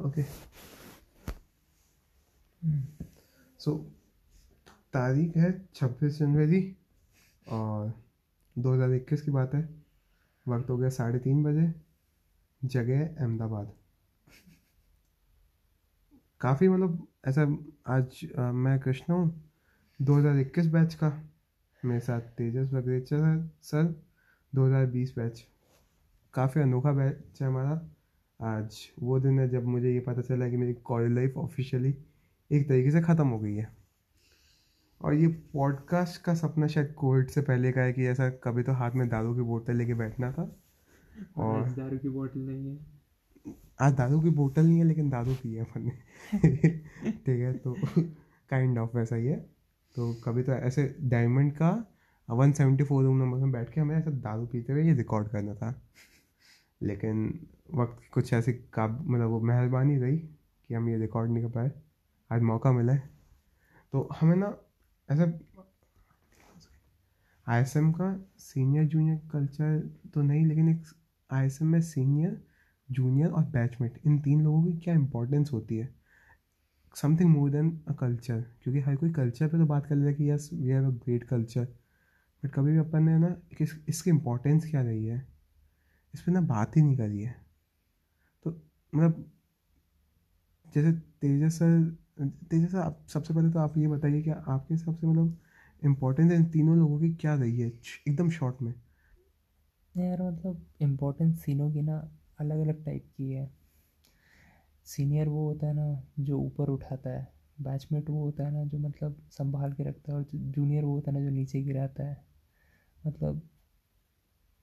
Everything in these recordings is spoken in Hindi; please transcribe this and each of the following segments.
ओके सो तारीख है छब्बीस जनवरी और 2021 की बात है। वक्त हो गया साढ़े तीन बजे। जगह है अहमदाबाद। काफ़ी मतलब ऐसा आज आ, मैं कृष्ण हूँ। 2021 बैच का। मेरे साथ तेजस बगरेचा सर। 2020 बैच। काफ़ी अनोखा बैच है हमारा। आज वो दिन है जब मुझे ये पता चला कि मेरी कॉलेज लाइफ ऑफिशियली एक तरीके से ख़त्म हो गई है। और ये पॉडकास्ट का सपना शायद कोविड से पहले का है कि ऐसा कभी तो हाथ में दारू की बोतल लेके बैठना था। और दारू की बोतल नहीं है। आज दारू की बोतल नहीं है लेकिन दारू पी है अपन ने। ठीक है तो काइंड ऑफ़ वैसा ही है। तो कभी तो ऐसे डायमंड का one seventy four room number में बैठ के हमें ऐसा दारू पीते हुए ये रिकॉर्ड करना था। लेकिन वक्त कुछ ऐसी काब मतलब वो मेहरबानी रही कि हम ये रिकॉर्ड नहीं कर पाए। आज मौका मिला है। तो हमें ना ऐसा आई एस एम का सीनियर जूनियर कल्चर तो नहीं, लेकिन एक आई एस एम में सीनियर जूनियर और बैचमेट इन तीन लोगों की क्या इंपॉर्टेंस होती है? Something more than a culture क्योंकि हर कोई कल्चर पे तो बात कर लेता है कि yes we have a great culture but कभी भी अपन ने ना, किस, इसकी इम्पोर्टेंस क्या रही है? इस पर ना बात ही नहीं करी है। मतलब जैसे तेजस सर तेजस सर, आप सबसे पहले तो आप ये बताइए कि आपके हिसाब से मतलब इम्पोर्टेंस इन तीनों लोगों की क्या रही है, एकदम शॉर्ट में? यार मतलब इम्पोर्टेंस तीनों की ना अलग अलग टाइप की है। सीनियर वो होता है ना, जो ऊपर उठाता है। बैचमेट वो होता है ना, जो मतलब संभाल के रखता है, और जूनियर वो होता है ना, जो नीचे गिराता है। मतलब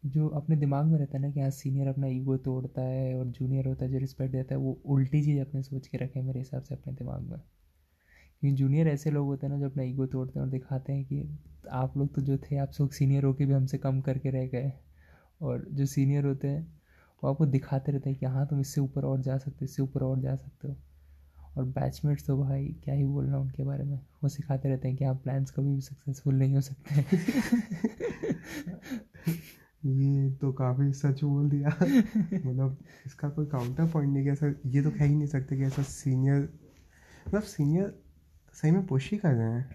जो अपने दिमाग में रहता है ना कि हाँ सीनियर अपना ईगो तोड़ता है और जूनियर होता है जो रिस्पेक्ट देता है वो उल्टी चीज़ अपने सोच के रखे मेरे हिसाब से अपने दिमाग में। क्योंकि जूनियर ऐसे लोग होते हैं ना जो अपना ईगो तोड़ते हैं और दिखाते हैं कि आप लोग तो जो थे आप लोग सीनियर होके भी हमसे कम करके रह गए और जो सीनियर होते हैं वो आपको दिखाते रहते हैं कि हाँ तुम इससे ऊपर और जा सकते हो इससे ऊपर और जा सकते हो। और बैचमेट्स तो भाई क्या ही बोलना उनके बारे में। वो सिखाते रहते हैं कि आप प्लान्स कभी भी सक्सेसफुल नहीं हो सकते। ये तो काफ़ी सच बोल दिया। मतलब इसका कोई काउंटर पॉइंट नहीं कि ऐसा ये तो कह ही नहीं सकते कि ऐसा सीनियर मतलब सीनियर सही में पुश ही कर रहे हैं।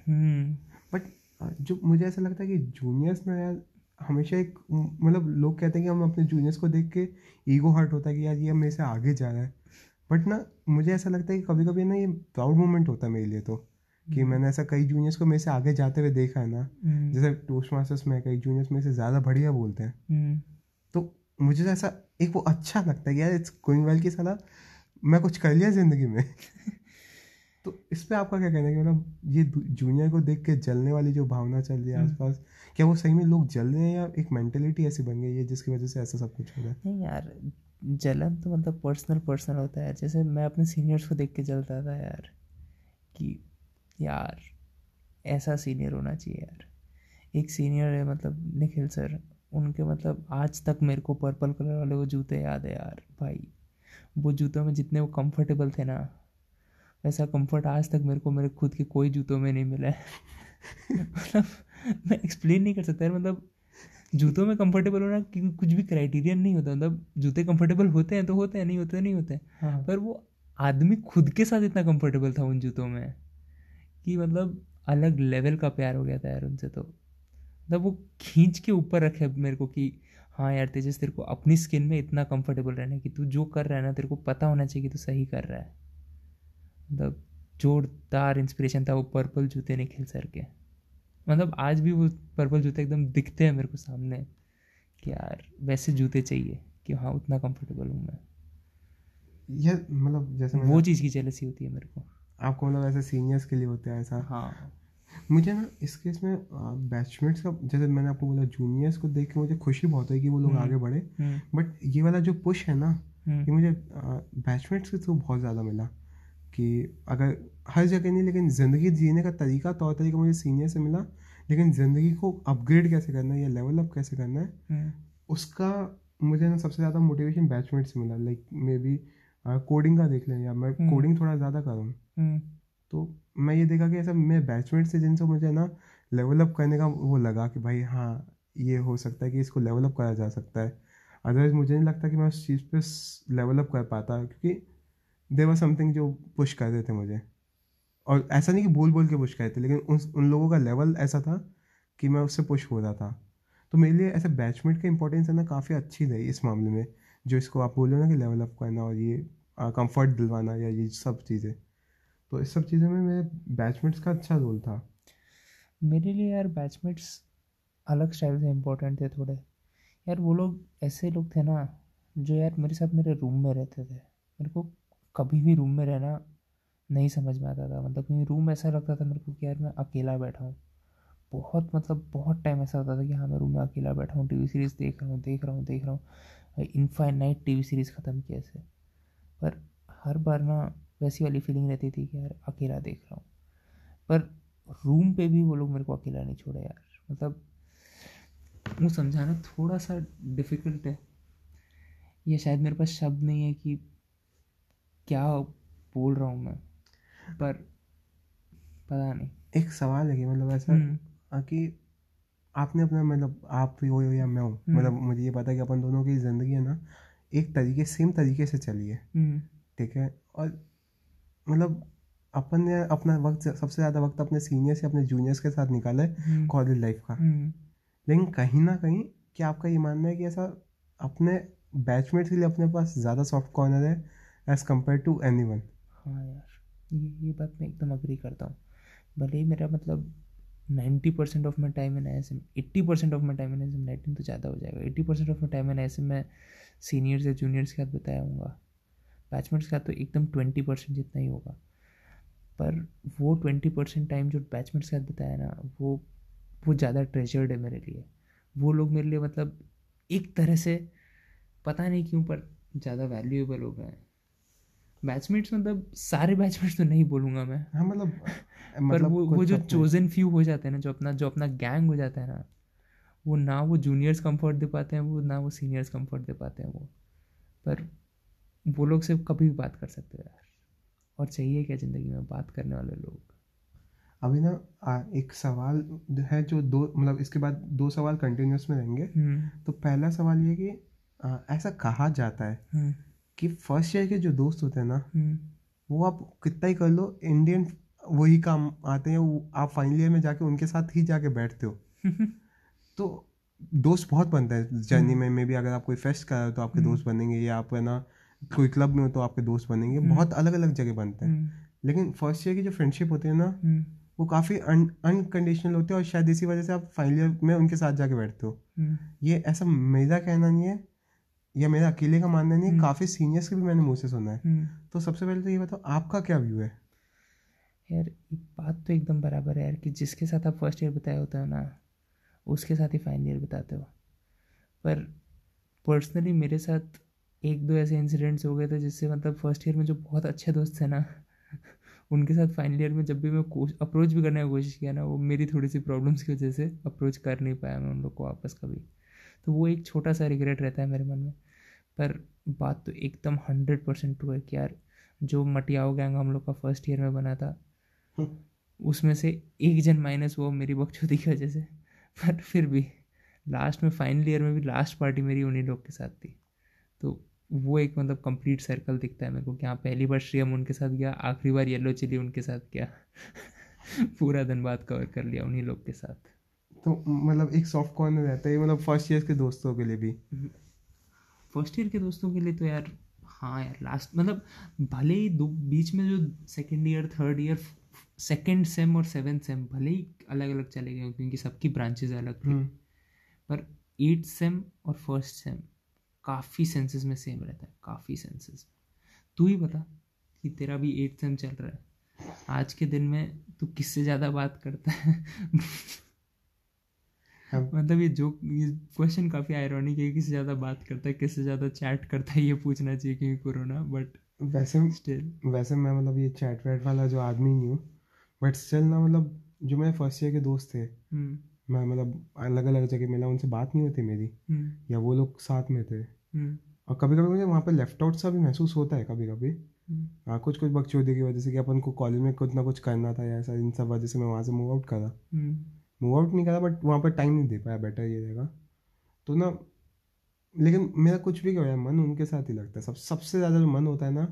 But hmm. जो मुझे ऐसा लगता है कि जूनियर्स में यार हमेशा एक मतलब लोग कहते हैं कि हम अपने जूनियर्स को देख के ईगो हर्ट होता है कि यार ये मेरे से आगे जा रहा है। बट ना मुझे ऐसा लगता है कि कभी कभी ना ये प्राउड मोमेंट होता है मेरे लिए तो। कि हम्म। मैंने ऐसा कई जूनियर्स को मेरे से आगे जाते हुए देखा है ना हम्म। जैसे टोस्ट मास्टर्स में कई जूनियर्स मेरे से ज़्यादा बढ़िया बोलते हैं हम्म। तो मुझे ऐसा एक वो अच्छा लगता है यार इट्स गोइंग वेल की सलाह मैं कुछ कर लिया ज़िंदगी में तो इस पर आपका क्या कहना है कि मतलब ये जूनियर को देख के जलने वाली जो भावना चल रही है आसपास क्या वो सही में लोग जल रहे हैं या एक मेंटेलिटी ऐसी बन गई है जिसकी वजह से ऐसा सब कुछ हो रहा है नहीं यार जलन तो मतलब पर्सनल पर्सनल होता है जैसे मैं अपने सीनियर्स को देख के जलता था यार कि यार ऐसा सीनियर होना चाहिए यार। एक सीनियर है मतलब निखिल सर उनके मतलब आज तक मेरे को पर्पल कलर वाले वो जूते याद है यार भाई। वो जूतों में जितने वो कंफर्टेबल थे ना वैसा कंफर्ट आज तक मेरे को मेरे खुद के कोई जूतों में नहीं मिला है। मतलब मैं एक्सप्लेन नहीं कर सकता यार मतलब जूतों में कंफर्टेबल होना कुछ भी क्राइटेरियन नहीं होता मतलब जूते कंफर्टेबल होते हैं तो होते हैं नहीं होते नहीं होते हाँ। पर वो आदमी खुद के साथ इतना कंफर्टेबल था उन जूतों में। कि मतलब अलग लेवल का प्यार हो गया था यार उनसे तो। मतलब वो खींच के ऊपर रखे मेरे को कि हाँ यार तेजस तेरे को अपनी स्किन में इतना कंफर्टेबल रहना है कि तू जो कर रहा है ना तेरे को पता होना चाहिए कि तू सही कर रहा है। मतलब जोरदार इंस्पिरेशन था वो पर्पल जूते निखिल सर के। मतलब आज भी वो पर्पल जूते एकदम दिखते हैं मेरे को सामने कि यार वैसे जूते चाहिए कि हाँ उतना कंफर्टेबल हूँ मैं। ये मतलब जैसे वो चीज़ की जेलसी होती है मेरे को। आपको मतलब ऐसे सीनियर्स के लिए होता है ऐसा। हाँ। मुझे ना इस केस में बैचमेट्स का जैसे मैंने आपको बोला जूनियर्स को देख के मुझे खुशी बहुत है कि वो लोग हम्म, आगे बढ़े। But hmm. ये वाला जो पुश है ना हम्म। ये मुझे बैचमेट्स के थ्रू बहुत ज़्यादा मिला कि अगर हर जगह नहीं लेकिन ज़िंदगी जीने का तरीका तौर तरीका मुझे सीनियर से मिला लेकिन ज़िंदगी को अपग्रेड कैसे करना है या लेवल अप कैसे करना है उसका मुझे ना सबसे ज़्यादा मोटिवेशन बैचमेट से मिला। लाइक मे बी कोडिंग का देख लें या मैं कोडिंग थोड़ा ज़्यादा करूँ। तो मैं ये देखा कि ऐसा मैं बैचमेट से जिनसे मुझे ना लेवल अप करने का वो लगा कि भाई हाँ ये हो सकता है कि इसको लेवल अप करा जा सकता है। अदरवाइज़ मुझे नहीं लगता कि मैं उस चीज़ पे लेवल अप कर पाता क्योंकि दे वर समथिंग जो पुश कर रहे थे मुझे। और ऐसा नहीं कि बोल बोल के पुश कर रहे थे, लेकिन उस, उन लोगों का लेवल ऐसा था कि मैं उससे पुश हो रहा था। तो मेरे लिए ऐसे बैचमेट का इंपॉर्टेंस है ना काफ़ी अच्छी रही इस मामले में, जो इसको आप बोलो ना कि लेवल अप करना और ये कंफर्ट दिलवाना या ये सब चीज़ें। तो इस सब चीज़ों में मेरे बैचमेट्स का अच्छा रोल था। मेरे लिए यार बैचमेट्स अलग स्टाइल से इम्पोर्टेंट थे थोड़े। यार वो लोग ऐसे लोग थे ना, जो यार मेरे साथ मेरे रूम में रहते थे। मेरे को कभी भी रूम में रहना नहीं समझ में आता था। मतलब क्योंकि रूम ऐसा लगता था मेरे को कि यार मैं अकेला बैठा हूँ। बहुत मतलब बहुत टाइम ऐसा होता था कि हाँ मैं रूम में अकेला बैठा हूँ टीवी सीरीज़ देख रहा हूँ, देख रहा हूँ, देख रहा हूँ। इनफाइनाइट टी वी सीरीज़ ख़त्म किया ऐसे। पर हर बार ना वैसी वाली फीलिंग रहती थी कि यार अकेला देख रहा हूँ। पर रूम पे भी वो लोग मेरे को अकेला नहीं छोड़े यार। मतलब वो समझाना थोड़ा सा डिफ़िकल्ट है। ये शायद मेरे पास शब्द नहीं है कि क्या बोल रहा हूँ मैं पर पता नहीं। एक सवाल है कि मतलब ऐसा हम्म, कि आपने अपना मतलब आप भी हो या मैं हूँ हम्म। मतलब मुझे ये पता है कि अपन दोनों की ज़िंदगी है ना एक तरीके सेम तरीके से चली है। हम्म, ठीक है? और मतलब अपन ने अपना वक्त सबसे ज़्यादा वक्त अपने सीनियर्स या अपने जूनियर्स के साथ निकाला है हम्म, कॉलेज लाइफ का। हम्म, लेकिन कहीं ना कहीं क्या आपका ये मानना है कि ऐसा अपने बैचमेट्स के लिए अपने पास ज़्यादा सॉफ्ट कॉर्नर है as compare to any one हाँ यार ये ये बात मैं एकदम अग्री करता हूँ। भले ही मेरा मतलब ninety percent of my time in S M eighty percent of my time in S M nineteen तो ज़्यादा हो जाएगा। Eighty percent of my time in S M मैं सीनियर्स या जूनियर्स के साथ बताया हूँगा। बैचमेट्स का तो एकदम ट्वेंटी परसेंट जितना ही होगा। पर वो ट्वेंटी परसेंट टाइम जो बैचमेट्स का साथ बताया ना वो वो ज़्यादा ट्रेजर्ड है मेरे लिए। वो लोग मेरे लिए मतलब एक तरह से पता नहीं क्यों पर ज़्यादा वैल्यूएबल हो गए हैं। बैचमेट्स मतलब सारे बैचमेट्स तो नहीं बोलूँगा मैं। हाँ मतलब पर मतलब वो वो जो चोजन फ्यू हो जाते हैं ना जो अपना जो अपना गैंग हो जाता है ना वो ना वो जूनियर्स कंफर्ट दे पाते हैं वो ना वो सीनियर्स कंफर्ट दे पाते हैं वो। पर वो लोग सिर्फ़ कभी भी बात कर सकते हो यार। और चाहिए क्या ज़िंदगी में बात करने वाले लोग? अभी ना आ, एक सवाल है जो दो मतलब इसके बाद दो सवाल कंटिन्यूस में रहेंगे। हम्म, तो पहला सवाल ये कि आ, ऐसा कहा जाता है हम्म, कि फ़र्स्ट ईयर के जो दोस्त होते हैं ना हम्म, वो आप कितना ही कर लो इंडियन वही काम आते हैं वो आप फाइनल ईयर में जाके उनके साथ ही जाके बैठते हो। तो दोस्त बहुत बनते हैं जर्नी में मे भी अगर आप कोई फेस्ट कर रहे हो तो आपके। दोस्त बनेंगे या आप है ना कोई क्लब में हो तो आपके दोस्त बनेंगे। हम्म। बहुत अलग अलग जगह बनते हैं। हम्म, लेकिन फ़र्स्ट ईयर की जो फ्रेंडशिप होती है ना हम्म, वो काफ़ी अनकंडीशनल होती है और शायद इसी वजह से आप फाइनल ईयर में उनके साथ जाके बैठते हो। ये ऐसा मेरा कहना नहीं है या मेरा अकेले का मानना नहीं है। काफ़ी सीनियर्स के भी मैंने मुँह से सुना है। तो सबसे पहले तो ये बताओ आपका क्या व्यू है? यार बात तो एकदम बराबर है यार कि जिसके साथ आप फ़र्स्ट ईयर बताया होता है ना उसके साथ ही फाइनल ईयर बताते हो। पर पर्सनली मेरे साथ एक दो ऐसे इंसिडेंट्स हो गए थे जिससे मतलब फ़र्स्ट ईयर में जो बहुत अच्छे दोस्त थे ना उनके साथ फाइनल ईयर में जब भी मैं अप्रोच भी करने की कोशिश किया ना वो मेरी थोड़ी सी प्रॉब्लम्स की वजह से अप्रोच कर नहीं पाया मैं उन लोग को वापस कभी। तो वो एक छोटा सा रिग्रेट रहता है मेरे मन में। पर बात तो एकदम हंड्रेड परसेंट ट्रू है कि यार जो मटियाओ गैंग हम लोग का फ़र्स्ट ईयर में बना था उसमें से एक जन माइनस वो मेरी बकचोदी की वजह से। पर फिर भी लास्ट में फाइनल ईयर में भी लास्ट पार्टी मेरी उन्हीं लोग के साथ थी। तो वो एक मतलब कंप्लीट सर्कल दिखता है मेरे को कि हाँ पहली बार श्रीयम उनके साथ गया आखिरी बार येलो चिली उनके साथ गया। पूरा धनबाद कवर कर लिया उन्हीं लोग के साथ। तो मतलब एक सॉफ्ट कॉर्नर रहता है मतलब फ़र्स्ट ईयर के दोस्तों के लिए भी। फ़र्स्ट ईयर के दोस्तों के लिए तो यार हाँ यार लास्ट मतलब भले ही दो बीच में जो second year third year second sem और सेवेंथ सेम भले ही अलग अलग चले गए क्योंकि सबकी ब्रांचेज अलग थी। हम्म, पर एट सेम और फ़र्स्ट सेम काफ़ी सेंसेस में सेम रहता है काफ़ी सेंसेस तू ही बता कि तेरा भी एट सेम चल रहा है। आज के दिन में तू किससे ज़्यादा बात करता है? मतलब ये जो ये क्वेश्चन काफ़ी आयरॉनिक है किससे ज़्यादा बात करता है किससे ज़्यादा चैट करता है ये पूछना चाहिए क्योंकि कोरोना बट वैसे स्टिल वैसे मैं मतलब ये चैट वैट वाला जो आदमी नहीं हूँ बट स्टिल ना मतलब जो मेरे फ़र्स्ट ईयर के दोस्त थे हम्म। मैं मतलब अलग अलग जगह मिला उनसे बात नहीं होती मेरी। हम्म। या वो लोग साथ में थे। हम्म। और कभी कभी मुझे वहाँ पे लेफ़्ट आउट सा भी महसूस होता है कभी कभी हम्म, हाँ कुछ कुछ बकचोदी की वजह से कि अपन को कॉलेज में कुछ ना कुछ करना था या ऐसा इन सब वजह से मैं वहाँ से मूव आउट करा। मूव आउट नहीं करा बट वहाँ पर टाइम नहीं दे पाया बेटर ये रहेगा। तो ना लेकिन मेरा कुछ भी क्या मन उनके साथ ही लगता है। सब सबसे ज़्यादा जो मन होता है ना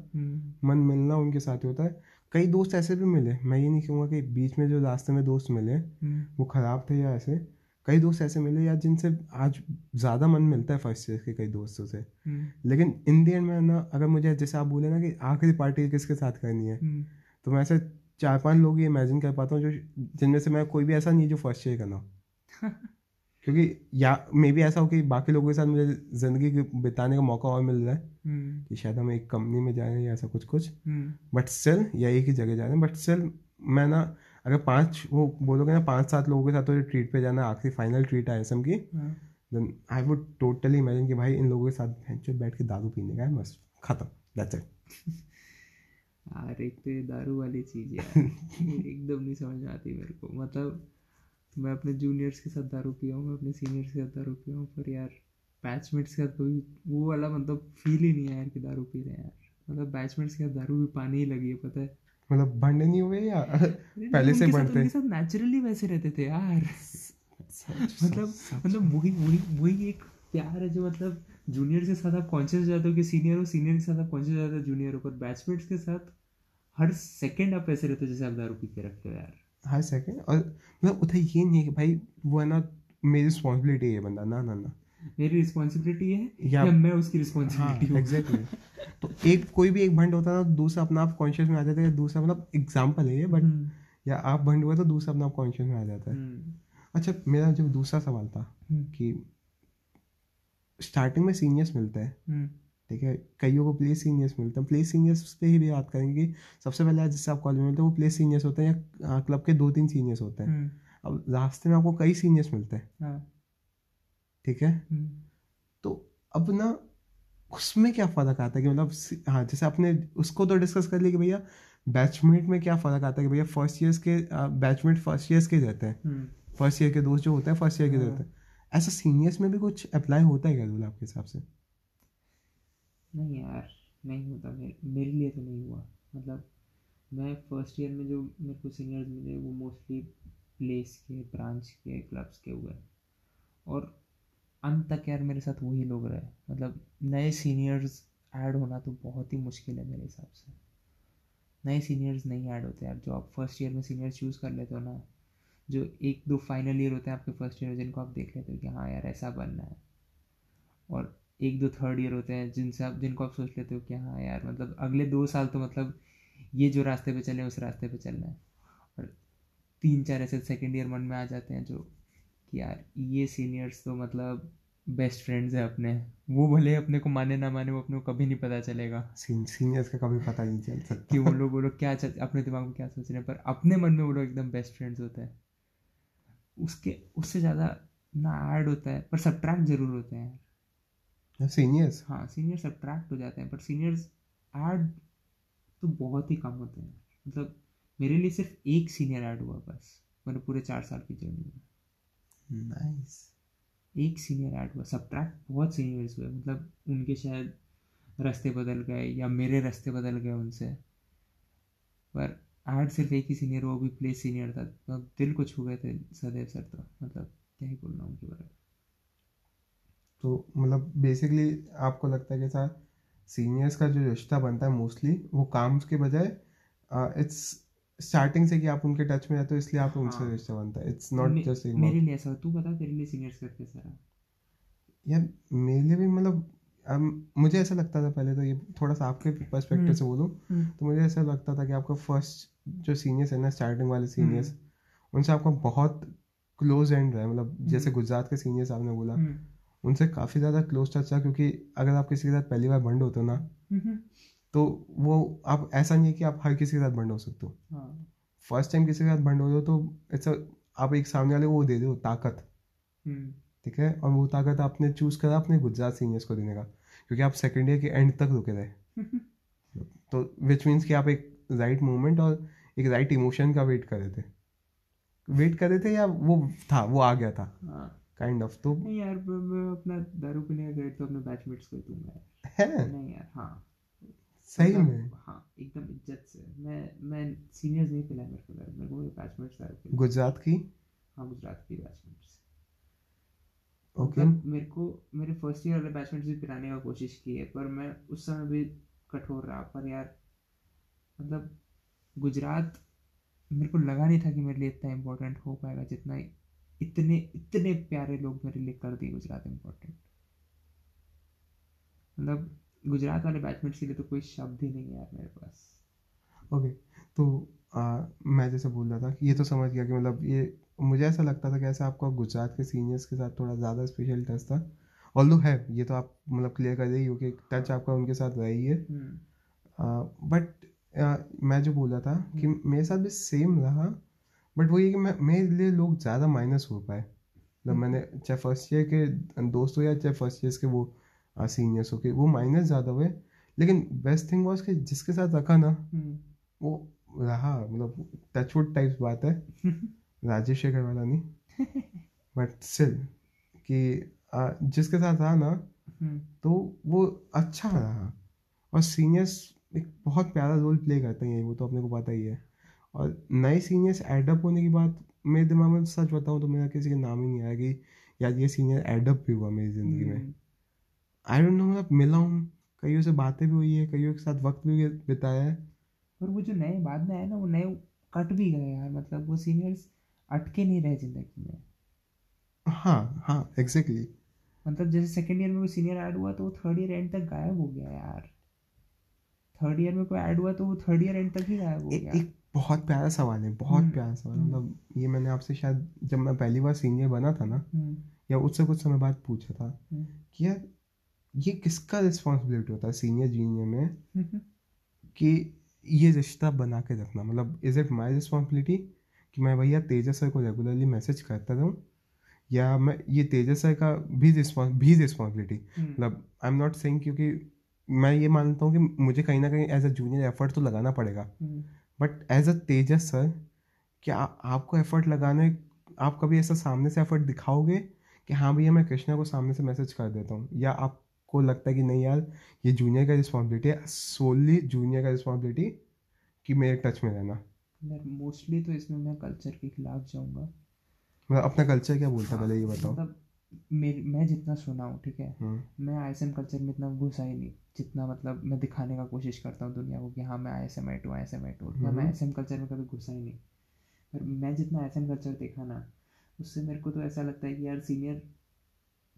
मन मिलना उनके साथ ही होता है। कई दोस्त ऐसे भी मिले मैं ये नहीं कहूँगा कि बीच में जो रास्ते में दोस्त मिले हम्म, वो ख़राब थे या ऐसे कई दोस्त ऐसे मिले या जिनसे आज ज़्यादा मन मिलता है फ़र्स्ट ईयर के कई दोस्तों से। हम्म, लेकिन इन दी एंड में ना अगर मुझे जैसे आप बोले ना कि आखिरी पार्टी किसके साथ करनी है हम्म, तो मैं ऐसे चार पाँच लोग ही इमेजिन कर पाता हूँ जो जिनमें से मैं कोई भी ऐसा नहीं जो फ़र्स्ट ईयर करना क्योंकि या मे भी ऐसा हो कि बाकी लोगों के साथ मुझे ज़िंदगी बिताने का मौका और मिल रहा है हम्म, कि शायद हम एक कंपनी में जा रहे हैं या ऐसा कुछ कुछ बट स्टिल या एक ही जगह जा रहे हैं। बट स्टिल मैं ना अगर पाँच वो बोलोगे ना पाँच सात लोगों के साथ तो ट्रीट पे जाना आखिरी फाइनल ट्रीट है एसएम की। हाँ, then I would totally imagine कि भाई इन लोगों के साथ बैठ के दारू पीने का है बस खत्म दैट्स इट यार एक तो ये दारू वाली चीज़ ये एकदम नहीं समझ आती मेरे को। मतलब मैं अपने जूनियर्स के साथ दारू पिया हूँ मैं अपने सीनियर्स के साथ दारू पिया हूँ पर यार बैचमेट्स के साथ कभी वो वाला मतलब फील ही नहीं है यार कि दारू पी रहे हैं यार। मतलब बैचमेट्स के साथ दारू भी पानी ही लगी है पता है। मतलब बंड नहीं हुए या पहले से बढ़ते उनके साथ नेचुरली वैसे रहते थे यार। मतलब मतलब वही वही वही एक प्यार है जो मतलब जूनियर के साथ आप कॉन्शियस जाते हो कि सीनियर हो सीनियर के साथ आप कॉन्शियस जाते हो जूनियर हो पर बैचमेट्स के साथ हर सेकंड आप ऐसे रहते हो जैसे आप दारू पी के रखते हो यार। हाँ सेकंड और मतलब उधर ये नहीं है कि भाई वो है ना मेरी रिस्पॉन्सिबिलिटी है बंदा। ना ना ना। मेरी रिस्पॉन्सिबिलिटी है या- या मैं उसकी रिस्पॉन्सिबिलिटी हूँ एग्जैक्टली exactly. तो एक कोई भी एक भंड होता है ना दूसरा अपना आप कॉन्शियस में आ जाता है दूसरा मतलब एग्ज़ाम्पल है ये बट हम्म, या आप भंड हुआ तो दूसरा अपना आप कॉन्शियस में आ जाता है। हम्म, अच्छा मेरा जो दूसरा सवाल था हम्म, कि स्टार्टिंग में सीनियर्स मिलते हैं हम्म, ठीक है? कईयों को प्ले सीनियर्स मिलते हैं। प्ले सीनियर्स पे ही भी बात करेंगे कि सबसे पहले जिससे आप कॉलेज में मिलते हैं वो प्ले सीनियर्स होते हैं या क्लब के दो तीन सीनियर्स होते हैं। हम्म, अब रास्ते में आपको कई सीनियर्स मिलते हैं। हाँ, ठीक है? हम्म, तो अब ना उसमें क्या फ़र्क आता है कि मतलब हाँ जैसे आपने उसको तो डिस्कस कर लिया कि भैया बैचमेट में क्या फ़र्क आता है कि भैया फ़र्स्ट ईयर्स के बैचमेट फ़र्स्ट ईयर्स के रहते हैं। हम्म। फ़र्स्ट ईयर के दोस्त जो होते हैं फ़र्स्ट ईयर के हाँ। रहते हैं। ऐसा सीनियर्स में भी कुछ अप्लाई होता है क्या रूल आपके हिसाब से? नहीं यार, नहीं होता मेरे मेरे लिए तो नहीं हुआ। मतलब मैं फ़र्स्ट ईयर में जो मेरे को सीनियर्स मिले, वो मोस्टली प्लेस के ब्रांच के क्लब्स के हुए। और अंत तक यार मेरे साथ वही लोग रहे। मतलब नए सीनियर्स ऐड होना तो बहुत ही मुश्किल है मेरे हिसाब से। नए सीनियर्स नहीं ऐड होते यार। जो आप फ़र्स्ट ईयर में सीनियर चूज़ कर लेते हो ना, जो एक दो फाइनल ईयर होते हैं आपके फ़र्स्ट ईयर जिनको आप देख लेते हो कि हाँ यार ऐसा बनना है। और एक दो थर्ड ईयर होते हैं जिनसे आप जिनको आप सोच लेते हो कि हाँ यार मतलब अगले दो साल तो मतलब ये जो रास्ते पे चले उस रास्ते पे चलना है। और तीन चार ऐसे सेकेंड ईयर मन में आ जाते हैं जो कि यार ये सीनियर्स तो मतलब बेस्ट फ्रेंड्स हैं अपने। वो भले अपने को माने ना माने वो अपने को कभी नहीं पता चलेगा। सीनियर्स का कभी पता नहीं चल सकता। कि वो लोग वो लोग क्या चल, अपने दिमाग में क्या सोच रहे हैं? पर अपने मन में वो लोग एकदम बेस्ट फ्रेंड्स होते हैं। उसके उससे ज़्यादा ना ऐड होता है पर सब्ट्रैक्ट ज़रूर होते हैं। सीनियर्स हाँ सीनियर सब्ट्रैक्ट हो जाते हैं पर सीनियर्स ऐड तो बहुत ही कम होते हैं। मतलब मेरे लिए सिर्फ़ एक सीनियर ऐड हुआ बस मैंने पूरे चार साल की जर्नी में। नाइस एक सीनियर ऐड हुआ सब्ट्रैक्ट बहुत सीनियर्स हुए मतलब उनके शायद रास्ते बदल गए या मेरे रास्ते बदल गए उनसे। पर ऐड सिर्फ़ एक ही सीनियर वो भी प्ले सीनियर था तो दिल को छू गए थे सदैव सर तो मतलब क्या ही बोलना उनके बारे में। तो मतलब बेसिकली आपको लगता है कि सर सीनियर्स का जो रिश्ता बनता है मोस्टली वो काम के बजाय इट्स स्टार्टिंग से कि आप उनके टच में रहते हो इसलिए आप उनसे हाँ। रिश्ता बनता है। इट्स नॉट जस्ट मेरे लिए ऐसा तू बता तेरे लिए सीनियर्स करके सारा। यार मेरे लिए भी मतलब अम, मुझे ऐसा लगता था पहले तो ये थोड़ा सा आपके पर्सपेक्टिव हम्म। से बोलूँ तो मुझे ऐसा लगता था कि आपका फ़र्स्ट जो सीनियर्स है ना स्टार्टिंग वाले सीनियर्स उनसे आपका बहुत क्लोज एंड रहा है। मतलब जैसे गुजरात के सीनियर्स आपने बोला हम्म, उनसे काफ़ी ज़्यादा क्लोज टच था क्योंकि अगर आप किसी के साथ पहली बार बंड होते हो ना तो वो आप ऐसा नहीं है कि आप हर किसी के साथ बंड हो सकते हो। हाँ। फ़र्स्ट टाइम किसी के साथ बंड हो हो तो इट्स आप एक सामने वाले को वो दे दो ताकत। हम्म, ठीक है? और वो ताकत आपने चूज़ करा अपने गुजरात सीनियर्स को देने का क्योंकि आप सेकेंड ईयर के एंड तक रुके रहे। तो विच मीन्स कि आप एक राइट मोमेंट और एक राइट इमोशन का वेट कर रहे थे। वेट कर रहे थे या वो था वो आ गया था? हाँ। काइंड ऑफ़ तो नहीं यार मैं अपना दारू पीने का तो अपने बैचमेट्स को दूँगा यार। है? नहीं यार हाँ। सही में? हाँ एकदम इज़्ज़त से। मैं मैं सीनियर्स नहीं पिलाया मेरे को दारू मेरे को बैचमेट्स दारू गुजरात की? हाँ गुजरात की बैचमेट्स ओके मतलब मेरे को मेरे फ़र्स्ट ईयर वाले बैचमेट्स भी पिलाने का कोशिश की है पर मैं उस समय भी कठोर रहा पर यार मतलब गुजरात मेरे को लगा नहीं था कि मेरे लिए इतना इम्पोर्टेंट हो पाएगा जितना इतने इतने प्यारे लोग मेरे लिए कर दिए गुजरात इम्पोर्टेंट मतलब गुजरात वाले बैचमेट्स के लिए तो कोई शब्द ही नहीं है यार मेरे पास। ओके तो आ, मैं जैसे बोल रहा था ये तो समझ गया कि मतलब ये मुझे ऐसा लगता था कि ऐसा आपका गुजरात के सीनियर्स के साथ थोड़ा ज़्यादा स्पेशल टच था। ऑल है ये तो आप मतलब क्लियर कर रही हो कि टच आपका उनके साथ रही है हम्म, बट मैं जो बोला था कि मेरे साथ भी सेम रहा। बट वही कि मैं मेरे लिए लोग ज़्यादा माइनस हो पाए। मतलब मैंने चाहे फ़र्स्ट ईयर के दोस्त हो या चाहे फ़र्स्ट ईयर के वो सीनियर्स हो के वो माइनस ज़्यादा हुए। लेकिन बेस्ट थिंग वॉज़ कि जिसके साथ रखा ना हम्म, वो रहा मतलब टचवुड टाइप्स बात है। राजेश शेखर वाला नहीं। बट स्टिल कि जिसके साथ रहा ना हम्म, तो वो अच्छा रहा। और सीनियर्स एक बहुत प्यारा रोल प्ले करते हैं वो तो अपने को पता ही है। और नए सीनियर्स एडअप होने की बात मेरे दिमाग में सच बताऊँ तो मेरा किसी का नाम ही नहीं आया कि यार ये सीनियर एडअप भी हुआ मेरी ज़िंदगी में। आई डोंट नो मतलब मिला हूँ। कईयों से बातें भी हुई है कईयों के साथ वक्त भी बिताया है। और वो जो नए बाद में आए ना वो नए कट भी गए यार मतलब वो सीनियर्स अटके नहीं रहे ज़िंदगी में। हाँ हाँ एग्जैक्टली मतलब जैसे सेकेंड ईयर में कोई सीनियर ऐड हुआ तो वो थर्ड ईयर एंड तक गायब हो गया यार। थर्ड ईयर में कोई ऐड हुआ तो वो थर्ड ईयर एंड तक ही गायब हो गया। एक बहुत प्यारा सवाल है बहुत हम्म, प्यारा सवाल हम्म। मतलब ये मैंने आपसे शायद जब मैं पहली बार सीनियर बना था ना हम्म, या उससे कुछ समय बाद पूछा था कि यार ये किसका रिस्पॉन्सिबिलिटी होता है सीनियर जूनियर में कि ये रिश्ता बना के रखना? मतलब इज़ इट माई रिस्पॉन्सिबिलिटी कि मैं भैया तेजस सर को रेगुलरली मैसेज करता रहूँ? या मैं ये तेजस सर का भी रिस्पॉन्स भी रिस्पॉन्सिबिलिटी मतलब आई एम नॉट सेइंग क्योंकि मैं ये मानता हूँ कि मुझे कहीं ना कहीं एज अ जूनियर एफर्ट तो लगाना पड़ेगा। हम्म, but as a Tejas sir क्या आपको एफर्ट लगाने आप कभी ऐसा सामने से एफर्ट दिखाओगे कि हाँ भैया मैं कृष्णा को सामने से मैसेज कर देता हूँ? या आपको लगता है कि नहीं यार ये जूनियर का रिस्पॉन्सिबिलिटी है सोनली जूनियर का रिस्पॉन्सिबिलिटी कि मेरे टच में रहना? मोस्टली तो इसमें मैं कल्चर के खिलाफ जाऊँगा। मतलब अपना कल्चर क्या बोलता है? पहले ये बताओ। मतलब मैं जितना सुना हूँ ठीक है? हम्म, मैं आई कल्चर में इतना घुसा ही नहीं। जितना मतलब मैं दिखाने का कोशिश करता हूँ दुनिया को कि हाँ मैं I S M I two I S M I two मैं। आई कल्चर में कभी घुसा ही नहीं। पर मैं जितना आई कल्चर देखा ना उससे मेरे को तो ऐसा लगता है कि यार सीनियर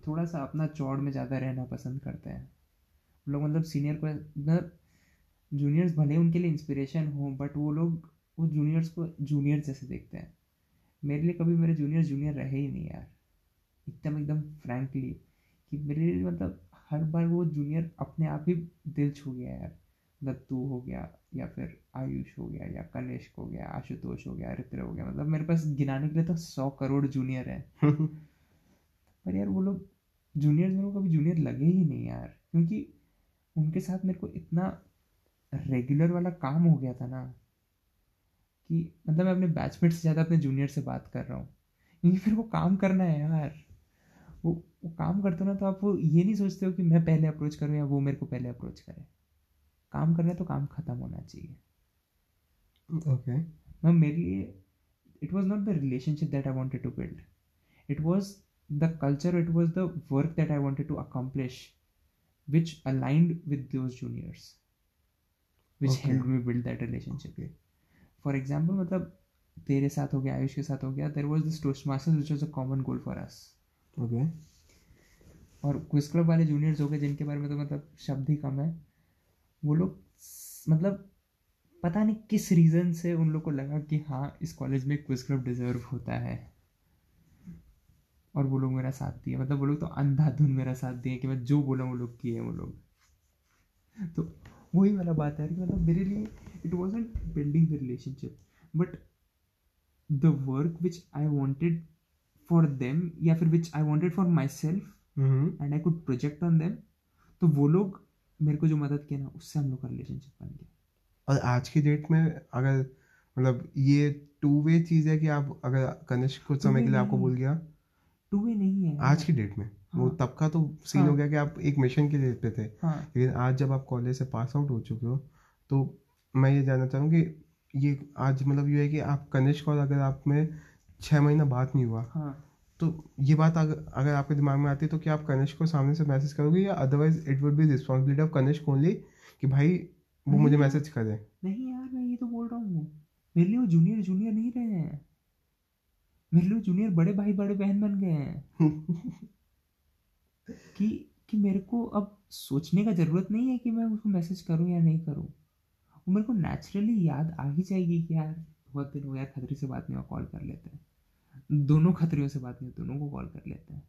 थोड़ा सा अपना चौड़ में ज़्यादा रहना पसंद करते हैं। लोग मतलब सीनियर को मतलब जूनियर्स भले उनके लिए इंस्पिरेशन हो बट वो लोग वो जूनियर्स को जूनियर जैसे देखते हैं। मेरे लिए कभी मेरे जूनियर जूनियर रहे ही नहीं यार। एकदम एकदम फ्रैंकली कि मेरे लिए मतलब हर बार वो जूनियर अपने आप ही दिल छू गया यार। मतलब तू हो गया या फिर आयुष हो गया या कनिष्क हो गया आशुतोष हो गया रित्र हो गया मतलब मेरे पास गिनाने के लिए तो सौ करोड़ जूनियर है। पर यार वो लोग जूनियर्स मेरे को कभी जूनियर लगे ही नहीं यार क्योंकि उनके साथ मेरे को इतना रेगुलर वाला काम हो गया था ना कि मतलब मैं अपने बैचमेट से ज़्यादा अपने जूनियर से बात कर रहा हूँ। क्योंकि मेरे को काम करना है यार। वो वो काम करते हो ना तो आप वो ये नहीं सोचते हो कि मैं पहले अप्रोच करूँ या वो मेरे को पहले अप्रोच करे। काम करना तो काम खत्म होना चाहिए। ओके मैं मेरे लिए it was not the relationship that I wanted to build it was the culture it was the work that I wanted to accomplish which aligned with those juniors which help me build that relationship for example मतलब तेरे साथ हो गया आयुष के साथ हो गया there was this Toastmasters which was a common goal for us okay और क्विज क्लब वाले जूनियर्स हो गए, जिनके बारे में तो मतलब शब्द ही कम है। वो लोग मतलब पता नहीं किस रीज़न से उन लोग को लगा कि हाँ इस कॉलेज में क्विज क्लब डिजर्व होता है। और वो लोग मेरा साथ दिए। मतलब वो लोग तो अंधाधुन मेरा साथ दिए कि मैं जो बोला वो लोग किए वो लोग। तो वही वाला बात है कि मतलब मेरे लिए it was building the relationship but the work which I wanted for them या फिर which I wanted for myself and I could project on them तो वो लोग मेरे को जो मदद किया ना उससे हम लोग का रिलेशनशिप बन गया। और आज की डेट में अगर मतलब ये टू वे चीज़ है कि आप अगर कनिष्क कुछ समय के लिए आपको भूल गया? टू वे नहीं है। आज की डेट में? हाँ, वो। तब का तो सीन हाँ। हो। गया कि आप एक मिशन के लिए पे थे। हाँ। लेकिन आज जब आप कॉलेज से पास आउट हो चुके हो तो मैं ये जानना चाहूँ कि ये आज मतलब ये है कि आप कनिष्क और अगर आप में छः महीना बात नहीं हुआ हाँ। तो ये बात अगर अगर आपके दिमाग में आती है तो क्या आप कनिष्क को सामने से मैसेज करोगे या otherwise it would be responsibility of Kanishk only कि भाई वो मुझे। मैसेज करे? नहीं यार मैं ये तो बोल रहा हूँ। मेरे लिए वो जूनियर जूनियर नहीं रहे हैं। मेरे लिए जूनियर बड़े भाई बड़े बहन बन गए हैं। कि कि मेरे को अब सोचने का ज़रूरत नहीं है कि मैं उसको मैसेज करूँ या नहीं करूँ। वो मेरे को नेचुरली याद आ ही जाएगी कि यार बहुत दिन हो गया खतरी से बात नहीं हुआ कॉल कर लेते हैं। दोनों खतरियों से बात नहीं दोनों को कॉल कर लेते हैं।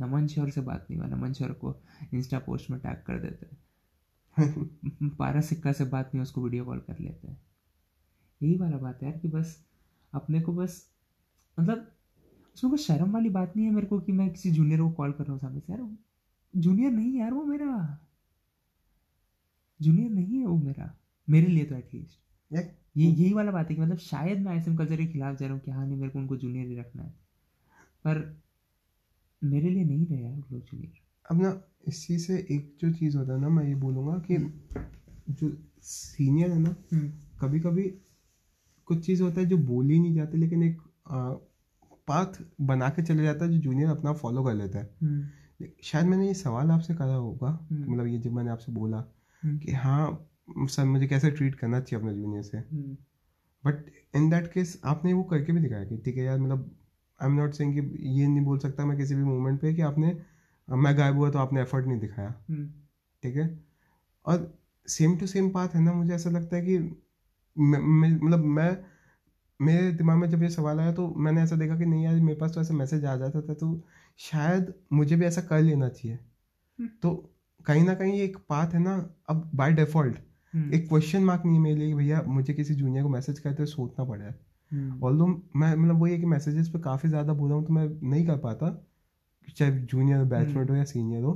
नमन शोर से बात नहीं हुआ नमन शोर को इंस्टा पोस्ट में टैग कर देते हैं। पारा सिक्का से बात नहीं उसको वीडियो कॉल कर लेते हैं। यही वाला बात है यार कि बस अपने को बस मतलब उसमें कोई शर्म वाली बात नहीं है मेरे को कि मैं किसी जूनियर को कॉल कर रहा हूँ सामने से। यार जूनियर नहीं यार वो मेरा। जूनियर नहीं है वो मेरा मेरे लिए तो एटलीस्ट ये यही वाला बात है कि मतलब शायद मैं ऐसे कल्चर के खिलाफ जा रहा हूँ कि हाँ नहीं मेरे को उनको जूनियर ही रखना है। पर मेरे लिए नहीं रहे यार लोग जूनियर अब ना इस चीज़ से एक जो चीज़ होता है ना मैं ये बोलूँगा कि जो सीनियर है ना कभी कभी कुछ चीज़ होता है जो बोली नहीं जाती लेकिन एक पाथ बना के चले जाता है जो जूनियर अपना फॉलो कर लेता है। शायद मैंने ये सवाल आपसे करा होगा हम्म। मतलब ये जब मैंने आपसे बोला हम्म। कि हाँ सर मुझे कैसे ट्रीट करना चाहिए अपने जूनियर से? बट इन दैट केस आपने वो करके भी दिखाया कि ठीक है यार मतलब आई एम नॉट सेइंग कि ये नहीं बोल सकता मैं किसी भी मोमेंट पे कि आपने मैं गायब हुआ तो आपने एफर्ट नहीं दिखाया। ठीक है? और सेम टू सेम बात है ना मुझे ऐसा लगता है कि मतलब मैं मेरे दिमाग में जब ये सवाल आया तो मैंने ऐसा देखा कि नहीं यार मेरे पास तो ऐसा मैसेज आ जाता था तो शायद मुझे भी ऐसा कर लेना चाहिए। हम्म। तो कहीं ना कहीं ये एक बात है ना अब बाय डिफ़ॉल्ट एक क्वेश्चन मार्क नहीं मेरे लिए भैया मुझे किसी जूनियर को मैसेज करते हुए सोचना पड़ा है। ऑल मैं मतलब वही है कि मैसेजेस पे काफ़ी ज़्यादा बोल रहा हूँ तो मैं नहीं कर पाता चाहे जूनियर बैचमेट हो या सीनियर हो।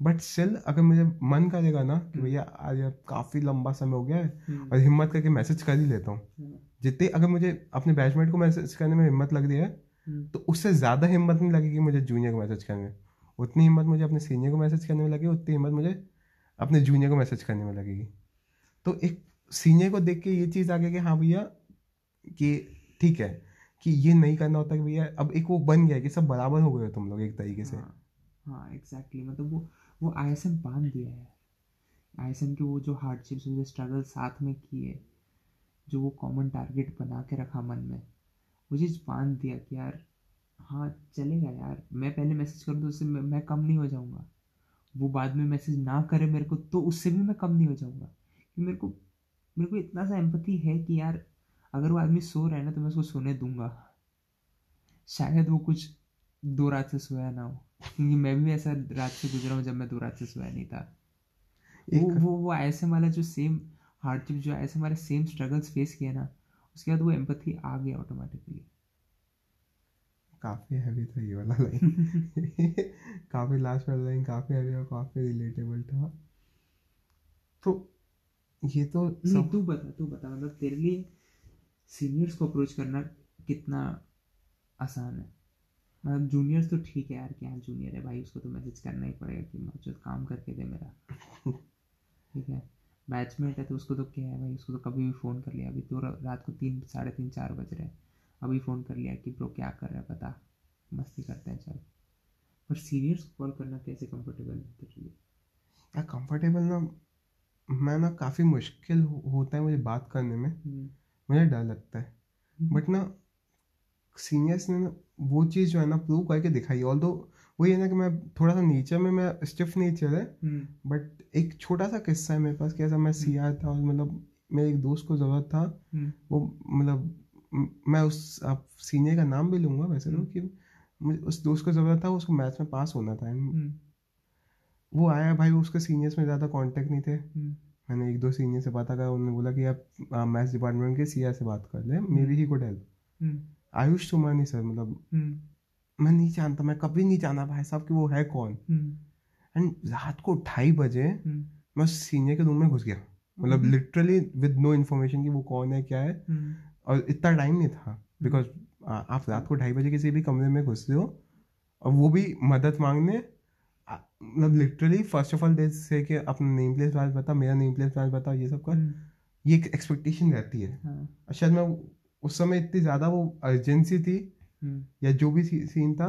बट स्टिल अगर मुझे मन करेगा ना कि हम्म। भैया आज काफ़ी लंबा समय हो गया है हम्म। और हिम्मत करके मैसेज कर ही लेता हूँ। जितने अगर मुझे अपने बैचमेट को मैसेज करने में हिम्मत लग रही है तो उससे ज़्यादा हिम्मत नहीं लगेगी मुझे जूनियर को मैसेज करने में। उतनी हिम्मत मुझे अपने सीनियर को मैसेज करने में लगेगी उतनी हिम्मत मुझे अपने जूनियर को मैसेज करने में लगेगी। तो एक सीनियर को देख के ये चीज़ आ गया कि हाँ भैया कि ठीक है कि ये नहीं करना होता कि भैया अब एक वो बन गया कि सब बराबर हो गए तुम लोग एक तरीके से। हाँ हाँ एग्जैक्टली मतलब वो वो आई एस एम बाँध दिया है। आई एस एम के वो जो हार्डशिप्स जो स्ट्रगल साथ में किए जो वो कॉमन टारगेट बना के रखा मन में वो चीज़ बाँध दिया कि यार हाँ चलेगा यार। मैं पहले मैसेज करूँ तो उससे मैं, मैं कम नहीं हो जाऊँगा। वो बाद में मैसेज ना करे मेरे को तो उससे भी मैं कम नहीं हो जाऊँगा। मेरे को मेरे को इतना सा एम्पथी है कि यार अगर वो आदमी सो रहा है ना तो मैं उसको सोने दूँगा। शायद वो कुछ दो रात से सोया ना हो। क्योंकि मैं भी ऐसा रात से गुजरा हूँ जब मैं दो रात से सोया नहीं था। वो एक वो वो ऐसे वाला जो सेम हार्डशिप जो ऐसे हमारे सेम स्ट्रगल्स फेस किया ना उसके बाद वो एम्पथी आ गया ऑटोमेटिकली काफ़ी हैवी था ये वाला लाइन काफ़ी लास्ट वाला लाइन काफ़ी हैवी और काफ़ी रिलेटेबल था। तो ये तो सब तू बता तू बता मतलब तेरे लिए सीनियर्स को अप्रोच करना कितना आसान है? मतलब जूनियर्स तो ठीक है यार क्या जूनियर है? भाई उसको तो मैसेज करना ही पड़ेगा कि मुझे काम करके दे मेरा। ठीक है? बैचमेट है तो उसको तो क्या है भाई? उसको तो कभी भी फ़ोन कर लिया। अभी तो रात को तीन साढ़े तीन चार बज रहे हैं। अभी फ़ोन कर लिया कि ब्रो क्या कर रहा है पता मस्ती करते हैं चल। पर सीनियर्स को कॉल करना कैसे कंफर्टेबल है तेरे लिए? यार कंफर्टेबल ना मैं ना काफ़ी मुश्किल हो, होता है मुझे बात करने में। हम्म, मुझे डर लगता है। बट ना सीनियर्स ने ना वो चीज़ जो है ना प्रूव करके दिखाई। ऑल दो वही है ना कि मैं थोड़ा सा नेचर में मैं स्टिफ नेचर है। हम्म, बट एक छोटा सा किस्सा है मेरे पास कैसा मैं सी आर था और मतलब मेरे एक दोस्त को ज़रूरत था। हम्म, वो मतलब मैं उस आप सीनियर का नाम भी लूँगा वैसे तो हम्म। कि मुझे उस दोस्त को ज़रूरत था उसको मैथ्स में पास होना था। हम्म, वो आया भाई उसके सीनियर्स में ज़्यादा कांटेक्ट नहीं थे। हम्म, मैंने एक दो सीनियर से बात करा उन्होंने बोला कि आप मैथ्स डिपार्टमेंट के सीआर से बात कर लें maybe he could help hmm, Ayush Sumani sir मतलब हम्म, मैं नहीं जानता मैं कभी नहीं जाना भाई साहब कि वो है कौन। एंड रात को ढाई बजे मैं उस सीनियर के रूम में घुस गया। मतलब। लिटरली विद नो इन्फॉर्मेशन कि वो कौन है क्या है। और इतना टाइम नहीं था बिकॉज़ आप रात को ढाई बजे किसी भी कमरे में घुसते हो और वो भी मदद मांगने मतलब literally first of all they say कि अपना नेम प्लेस वाइज बता मेरा नेम प्लेस वाइज बता ये सब कर। हम्म, ये एक एक्सपेक्टेशन रहती है। हाँ, शायद मैं उस समय इतनी ज़्यादा वो अर्जेंसी थी हम्म, या जो भी सीन था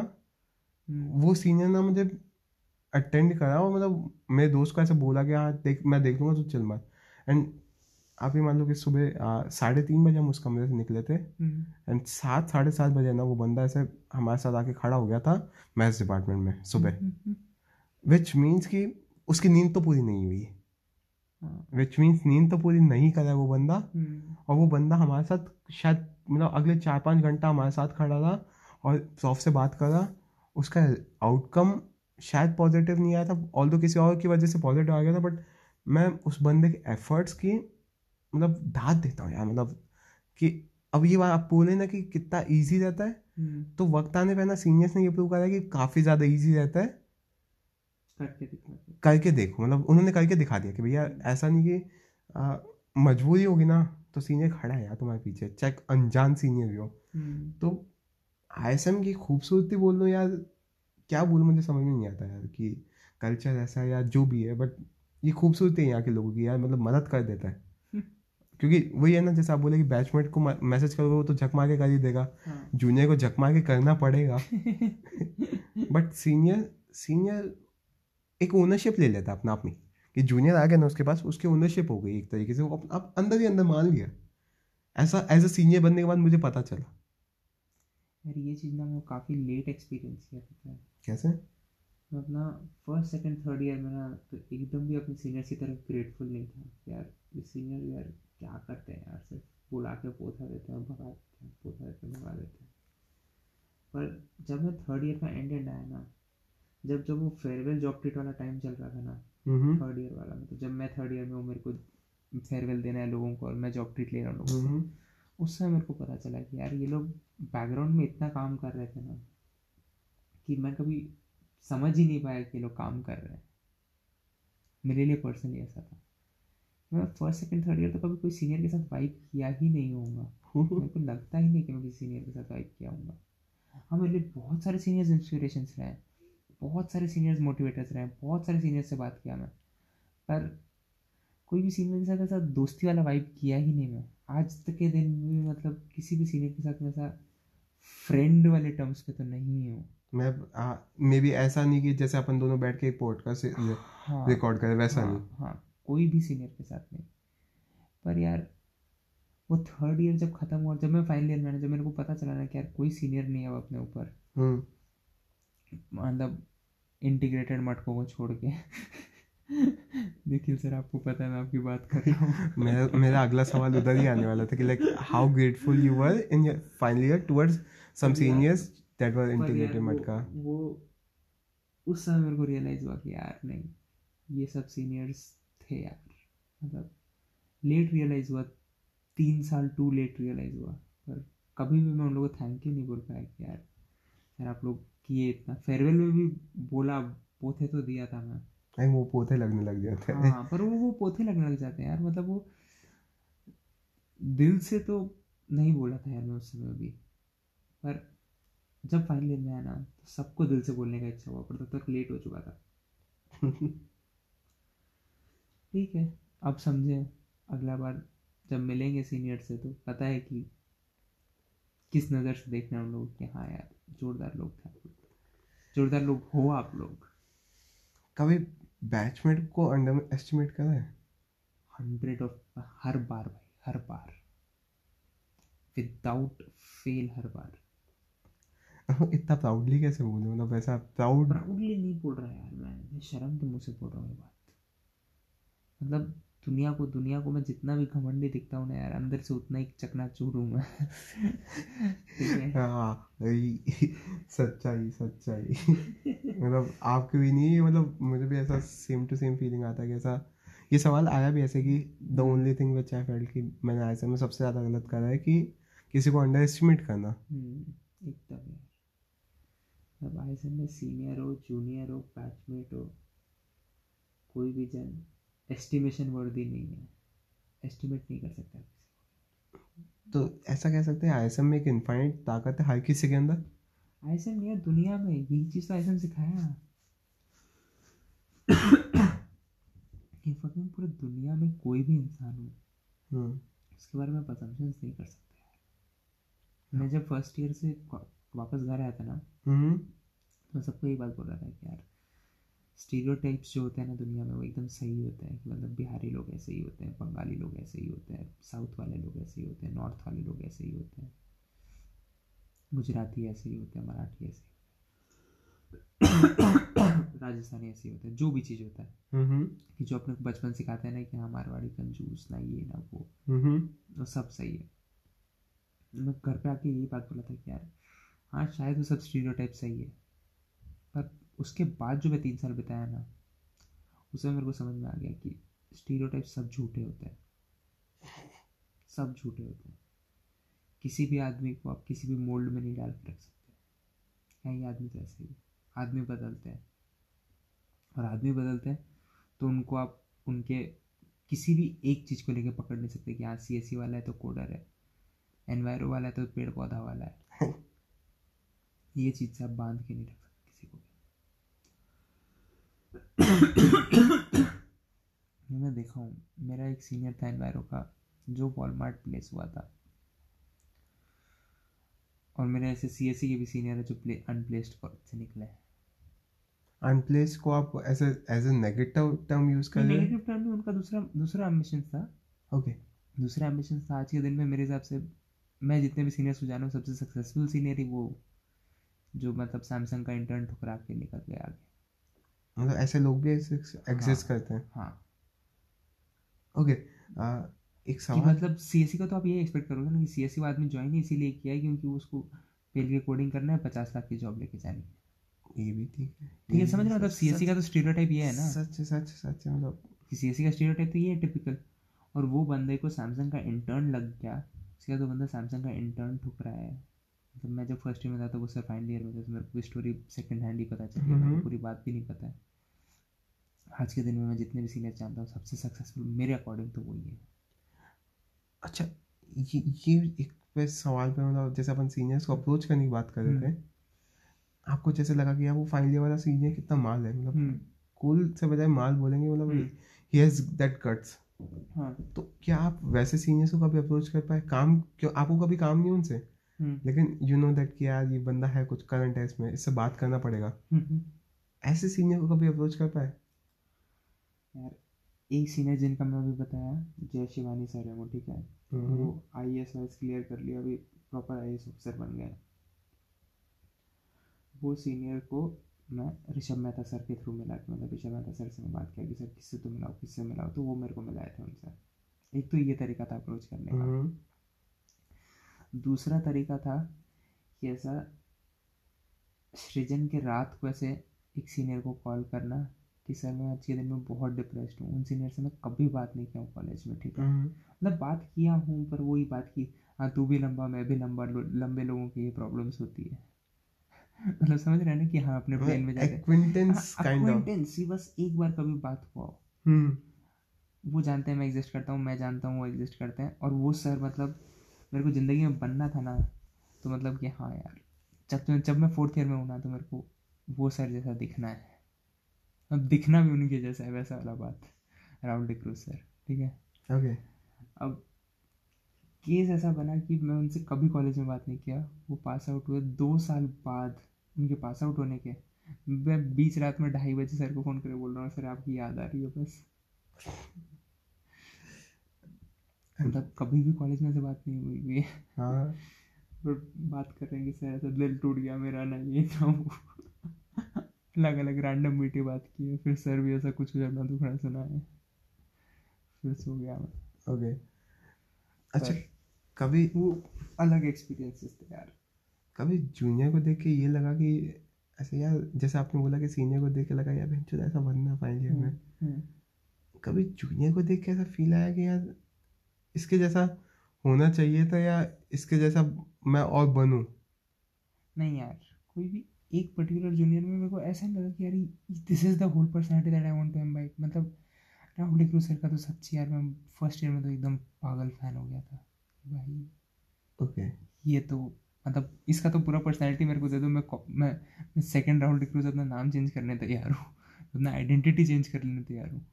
हम्म, वो सीनियर ना मुझे अटेंड करा और मतलब मेरे दोस्त को ऐसे बोला कि हाँ देख मैं देख लूँगा तू चल मत एंड आप ये मान लो कि सुबह साढ़े तीन बजे हम उस कमरे से निकले थे। एंड सात साढ़े सात बजे ना वो बंदा ऐसे हमारे साथ आके खड़ा हो गया था मैथ्स डिपार्टमेंट में सुबह। विच मीन्स कि उसकी नींद तो पूरी नहीं हुई। विच मीन्स नींद तो पूरी नहीं करा वो बंदा। हम्म, और वो बंदा हमारे साथ शायद मतलब अगले चार पाँच घंटा हमारे साथ खड़ा रहा और सॉफ्ट से बात करा। उसका आउटकम शायद पॉजिटिव नहीं आया था ऑल किसी और की वजह से पॉजिटिव आ गया था बट मैं उस बंदे के एफर्ट्स की मतलब दाद देता हूँ यार मतलब कि अब ये बात आप बोले ना कि कितना ईजी रहता है। हम्म, तो वक्त आने पे ना सीनियर्स ने ये प्रूव करा है कि काफ़ी ज़्यादा ईजी रहता है। करके देखो मतलब उन्होंने करके दिखा दिया कि भैया ऐसा नहीं कि मजबूरी होगी ना तो सीनियर खड़ा है यार तुम्हारे पीछे चाहे अनजान सीनियर भी हो। हम्म, तो आईएसएम की खूबसूरती बोल लो यार क्या बोलूँ मुझे समझ में नहीं आता यार कि कल्चर ऐसा है या जो भी है बट ये खूबसूरती है यहाँ के लोगों की यार मतलब मदद कर देता है। क्योंकि वही है ना जैसे आप बोले कि बैचमेट को मैसेज करोगे वो तो झक मार के कर ही देगा। हाँ, जूनियर को झक मार के करना पड़ेगा। बट सीनियर सीनियर एक ओनरशिप ले लेता अपना आप में। कि जूनियर आ गया ना उसके पास उसकी ओनरशिप हो गई एक तरीके से। वो अप- आप अंदर ही अंदर मान लिया। ऐसा एज अ सीनियर बनने के बाद मुझे पता चला। यार ये चीज़ ना मैं काफ़ी लेट एक्सपीरियंस किया पता है। कैसे? मैं अपना फ़र्स्ट सेकंड थर्ड ईयर में ना तो एकदम भी अपने सीनियर की तरफ़ ग्रेटफुल नहीं था। यार ये सीनियर यार क्या करते हैं यार सिर्फ़ बुला के पोथा देते हैं भगा देते हैं पोथा देते हैं भगा देते हैं। पर जब मैं थर्ड ईयर का एंड एंड आया ना जब जब वो फेयरवेल जॉब ट्रीट वाला टाइम चल रहा था ना थर्ड ईयर वाला मतलब जब मैं थर्ड ईयर में हूँ मेरे को फेयरवेल देना है लोगों को और मैं जॉब ट्रीट ले रहा हूँ उस समय मेरे को पता चला कि यार ये लोग बैकग्राउंड में इतना काम कर रहे थे ना कि मैं कभी समझ ही नहीं पाया कि ये लोग काम कर रहे हैं। मेरे लिए पर्सनली ऐसा था। मैं फ़र्स्ट सेकंड थर्ड ईयर तो कभी कोई सीनियर के साथ वाइब किया ही नहीं होगा मेरे को लगता ही नहीं कि मैं किसी सीनियर के साथ वाइब किया होगा हाँ मेरे लिए बहुत सारे सीनियर्स इंस्पिरेशंस रहे। हैं बहुत सारे सीनियर्स मोटिवेटर्स रहे हैं बहुत सारे सीनियर्स से बात किया मैं पर कोई भी सीनियर के साथ ऐसा दोस्ती वाला वाइब किया ही नहीं मैं आज तक के दिन में मतलब किसी भी सीनियर के साथ मैं ऐसा फ्रेंड वाले टर्म्स पे तो नहीं हूँ। मैं मे बी ऐसा नहीं कि जैसे अपन दोनों बैठ के एक पॉडकास्ट हाँ। रिकॉर्ड करें वैसा हाँ, नहीं। हाँ कोई भी सीनियर के साथ नहीं। पर यार वो थर्ड ईयर जब खत्म हुआ जब मैं फाइनल ईयर में जब मेरे को पता चला ना कि यार कोई सीनियर नहीं है अब अपने ऊपर। हम्म। मतलब इंटीग्रेटेड मटकों को छोड़ के। देखिए सर आपको पता है मैं आपकी बात कर रहा हूँ। मेरा मेरा अगला सवाल उधर ही आने वाला था कि like how grateful you were in your final year towards some seniors that were integrated मटका। वो उस समय मेरे को रियलाइज़ हुआ कि यार नहीं ये सब सीनियर्स थे यार। मतलब लेट रियलाइज़ हुआ तीन साल टू लेट रियलाइज़ हुआ। पर कभी भी मैं उन लोगों को थैंक यू नहीं बोल पाया कि यार यार आप लोग किए इतना फेयरवेल में भी बोला पोथे तो दिया था मैं आई वो पोते लगने लग जाते हैं। हाँ पर वो वो पोथे लगने लग जाते हैं यार मतलब वो दिल से तो नहीं बोला था यार मैं उस समय भी। पर जब फाइनल में आया ना तो सबको दिल से बोलने का इच्छा हुआ पर तब तो तक लेट हो चुका था। ठीक है अब समझे अगला बार जब मिलेंगे सीनियर से तो पता है कि किस नज़र से देखना है उन लोग कि हाँ यार जोरदार लोग थे जोरदार लोग हो आप लोग। कभी बैचमेट को अंडर एस्टिमेट करा है? हंड्रेड ऑफ़ हर बार भाई हर बार। विदाउट फेल हर बार। इतना प्राउडली कैसे बोले मतलब ऐसा प्राउड प्राउडली नहीं बोल रहा यार मैं मैं शर्म के मुँह से बोल रहा हूँ ये बात। मतलब दुनिया को दुनिया को मैं जितना भी घमंडी दिखता हूँ ना यार अंदर से उतना ही चकनाचूर हूँ मैं। हाँ? सच्चाई सच्चाई। मतलब आपके भी नहीं मतलब मुझे भी ऐसा सेम टू सेम फीलिंग आता है कि ऐसा ये सवाल आया भी ऐसे कि the only thing which I felt कि मैंने ऐसे में सबसे ज़्यादा गलत करा है कि किसी को अंडर एस्टिमेट करना। हम्म, एकदम अब आई में सीनियर हो जूनियर हो बैचमेट हो कोई भी जन एस्टिमेशन वर्दी नहीं है। एस्टिमेट नहीं कर सकता तो ऐसा कह सकते हैं आई में एक इन्फाइनाइट ताकत है हर किसी के अंदर? को आई एम यार दुनिया में। यही चीज़ तो आई सिखाया। कि fucking पूरे दुनिया में कोई भी इंसान हो हम्म, उसके बारे में आप नहीं कर सकते मैं जब फ़र्स्ट ईयर से वापस घर आया था ना हम्म, तो मैं सबको यही बात बोल रहा था कि यार स्टीरियो जो होते हैं ना दुनिया में वो एकदम सही होते हैं कि मतलब बिहारी लोग ऐसे ही होते हैं बंगाली लोग ऐसे ही होते हैं साउथ वाले लोग ऐसे ही होते हैं नॉर्थ वाले लोग ऐसे ही होते हैं। गुजराती ऐसे ही होते हैं मराठी ऐसे राजस्थानी ऐसे ही होते हैं जो भी चीज़ होता है। कि जो अपने बचपन सिखाते हैं ना कि हाँ मारवाड़ी कंजूस ना ये ना वो। वो सब सही है। मैं घर पे आके यही बात बोला था कि यार हाँ शायद वो सब स्टीरियो सही है। उसके बाद जो मैं तीन साल बिताया ना उसमें मेरे को समझ में आ गया कि स्टीरियो सब झूठे होते हैं। सब झूठे होते हैं। किसी भी आदमी को आप किसी भी मोल्ड में नहीं डाल के रख सकते। हैं ये आदमी तो ऐसे ही आदमी बदलते हैं। और आदमी बदलते हैं तो उनको आप उनके किसी भी एक चीज़ को लेकर पकड़ नहीं सकते कि हाँ सी एस सी वाला है तो कोडर है। एनवायरो वाला है तो पेड़ पौधा वाला है। ये चीज़ से आप बाँध के नहीं रख को मैं देखा हूँ मेरा एक सीनियर था एनवायरो का जो वॉलमार्ट प्लेस हुआ था। और मेरे ऐसे सी एस सी के भी सीनियर है जो प्ले अनप्लेस्ड से निकले हैं। अनप्लेस को आप as as a negative term use कर रहे नेगेटिव टर्म में उनका दूसरा दूसरा एम्बिशन था। ओके दूसरा एम्बिशन था आज के दिन में मेरे हिसाब से मैं जितने भी सीनियर्स को जाना हूँ सबसे सक्सेसफुल सीनियर ही वो जो मतलब सैमसंग का इंटर्न ठुकरा के निकल गया आगे। मतलब ऐसे लोग भी एग्जिस्ट हाँ, करते हैं। हाँ। ओके एक सवाल। मतलब सीएससी का तो आप ये एक्सपेक्ट करोगे ना कि सी एस आदमी ज्वाइन ही इसीलिए किया है क्योंकि उसको के कोडिंग करना है पचास लाख की जॉब लेके जानी है। ये भी ठीक है। ठीक है समझ रहे मतलब सी का तो स्टीरियोटाइप ये है ना। सच सच सच मतलब। सी का स्टीरियोटाइप तो ये है टिपिकल और वो बंदे को सैमसंग का इंटर्न लग गया। उसके बाद वो बंदा सैमसंग का इंटर्न ठुक रहा है। मतलब मैं जब फ़र्स्ट ईयर में था तो वो सर फाइनल ईयर में था तो मेरे को स्टोरी सेकंड हैंड ही पता चली मेरे पूरी बात भी नहीं पता है। आज के दिन में मैं जितने भी सीनियर जानता हूँ सबसे सक्सेसफुल मेरे अकॉर्डिंग तो वही है। अच्छा ये ये एक सवाल पे मतलब जैसे अपन सीनियर्स को अप्रोच करने की बात कर रहे थे हम्म। आपको जैसे लगा कि यार वो फाइनल ईयर वाला सीनियर कितना माल है मतलब कूल हम्म। से बजाय माल बोलेंगे मतलब ही हैज़ दैट कट्स हाँ। तो क्या आप वैसे सीनियर्स को कभी अप्रोच कर पाए? काम क्यों आपको कभी काम नहीं उनसे। लेकिन यू नो दैट कि यार ये बंदा है कुछ करंट है इसमें इससे बात करना पड़ेगा। हम्म, ऐसे सीनियर को कभी अप्रोच कर पाए? यार एक सीनियर जिनका मैं अभी बताया जय शिवानी सर है वो ठीक है? वो आई एस वाइस क्लियर कर लिया अभी प्रॉपर आई एस ऑफिसर बन गए। वो सीनियर को मैं ऋषभ मेहता सर के थ्रू मिला मतलब ऋषभ मेहता सर से मैं बात किया कि सर किससे तो मिलाओ किससे मिलाओ? तो वो मेरे को मिलाए थे उनसे। एक तो ये तरीका था अप्रोच करने का। हम्म। दूसरा तरीका था कि ऐसा सृजन के रात को ऐसे एक सीनियर को कॉल करना कि सर मैं आज के दिन में बहुत डिप्रेस्ड हूँ। उन सीनियर से मैं कभी बात नहीं किया हूँ कॉलेज में ठीक है? हम्म। मतलब बात किया हूँ पर वही बात की हाँ तू भी लंबा मैं भी लंबा लंबे लोगों की ये प्रॉब्लम्स होती है। मतलब समझ रहे हैं ना कि हाँ अपने प्लेन में जाके एक्विंटेंस काइंड ऑफ़ एक्विंटेंस बस एक बार कभी बात हुआ हो। हम्म। वो जानते हैं मैं एग्जिस्ट करता हूँ मैं जानता हूँ वो एग्जिस्ट करते हैं और वो सर मतलब मेरे को ज़िंदगी में बनना था ना तो मतलब कि हाँ यार जब जब मैं फोर्थ ईयर में हूँ ना तो मेरे को वो सर जैसा दिखना है। अब दिखना भी उनके जैसा है वैसा वाला बात। राहुल डिक्रूज सर ठीक है? ओके अब केस ऐसा बना कि मैं उनसे कभी कॉलेज में बात नहीं किया। वो पास आउट हुए दो साल बाद उनके पास आउट होने के। मैं बीच रात में ढाई बजे सर को फ़ोन करके बोल रहा हूँ सर आपकी याद आ रही है बस? मतलब कभी भी कॉलेज में से बात नहीं हुई हुई हाँ। पर बात कर रहे हैं कि सर ऐसा दिल टूट गया मेरा ना ये था वो। अलग अलग रैंडम मीटिंग बात की है फिर सर भी ऐसा कुछ कुछ अपना दुखड़ा सुना है। फिर सो गया मैं। ओके। अच्छा कभी वो अलग एक्सपीरियंसेस थे यार। कभी जूनियर को देख के ये लगा कि ऐसे यार जैसे आपने बोला कि सीनियर को देख के लगा यार बहन ऐसा बनना फाइनल ईयर में। हम्म, हम्म। कभी जूनियर को देख के ऐसा फील आया कि यार इसके जैसा होना चाहिए था या इसके जैसा मैं और बनूं? नहीं यार कोई भी एक पर्टिकुलर जूनियर में मेरे को ऐसा नहीं लगा कि यार this is the whole personality that I want to imbibe मतलब राहुल डिक्रू सर का तो सच्ची यार मैं फ़र्स्ट ईयर में तो एकदम पागल फ़ैन हो गया था। भाई ओके ये तो मतलब इसका तो पूरा पर्सनैलिटी मेरे को दे दो मैं मैं मैं सेकेंड राहुल डिक्रूज अपना नाम चेंज करने तैयार हूँ। अपना आइडेंटिटी चेंज कर लेने तैयार हूँ।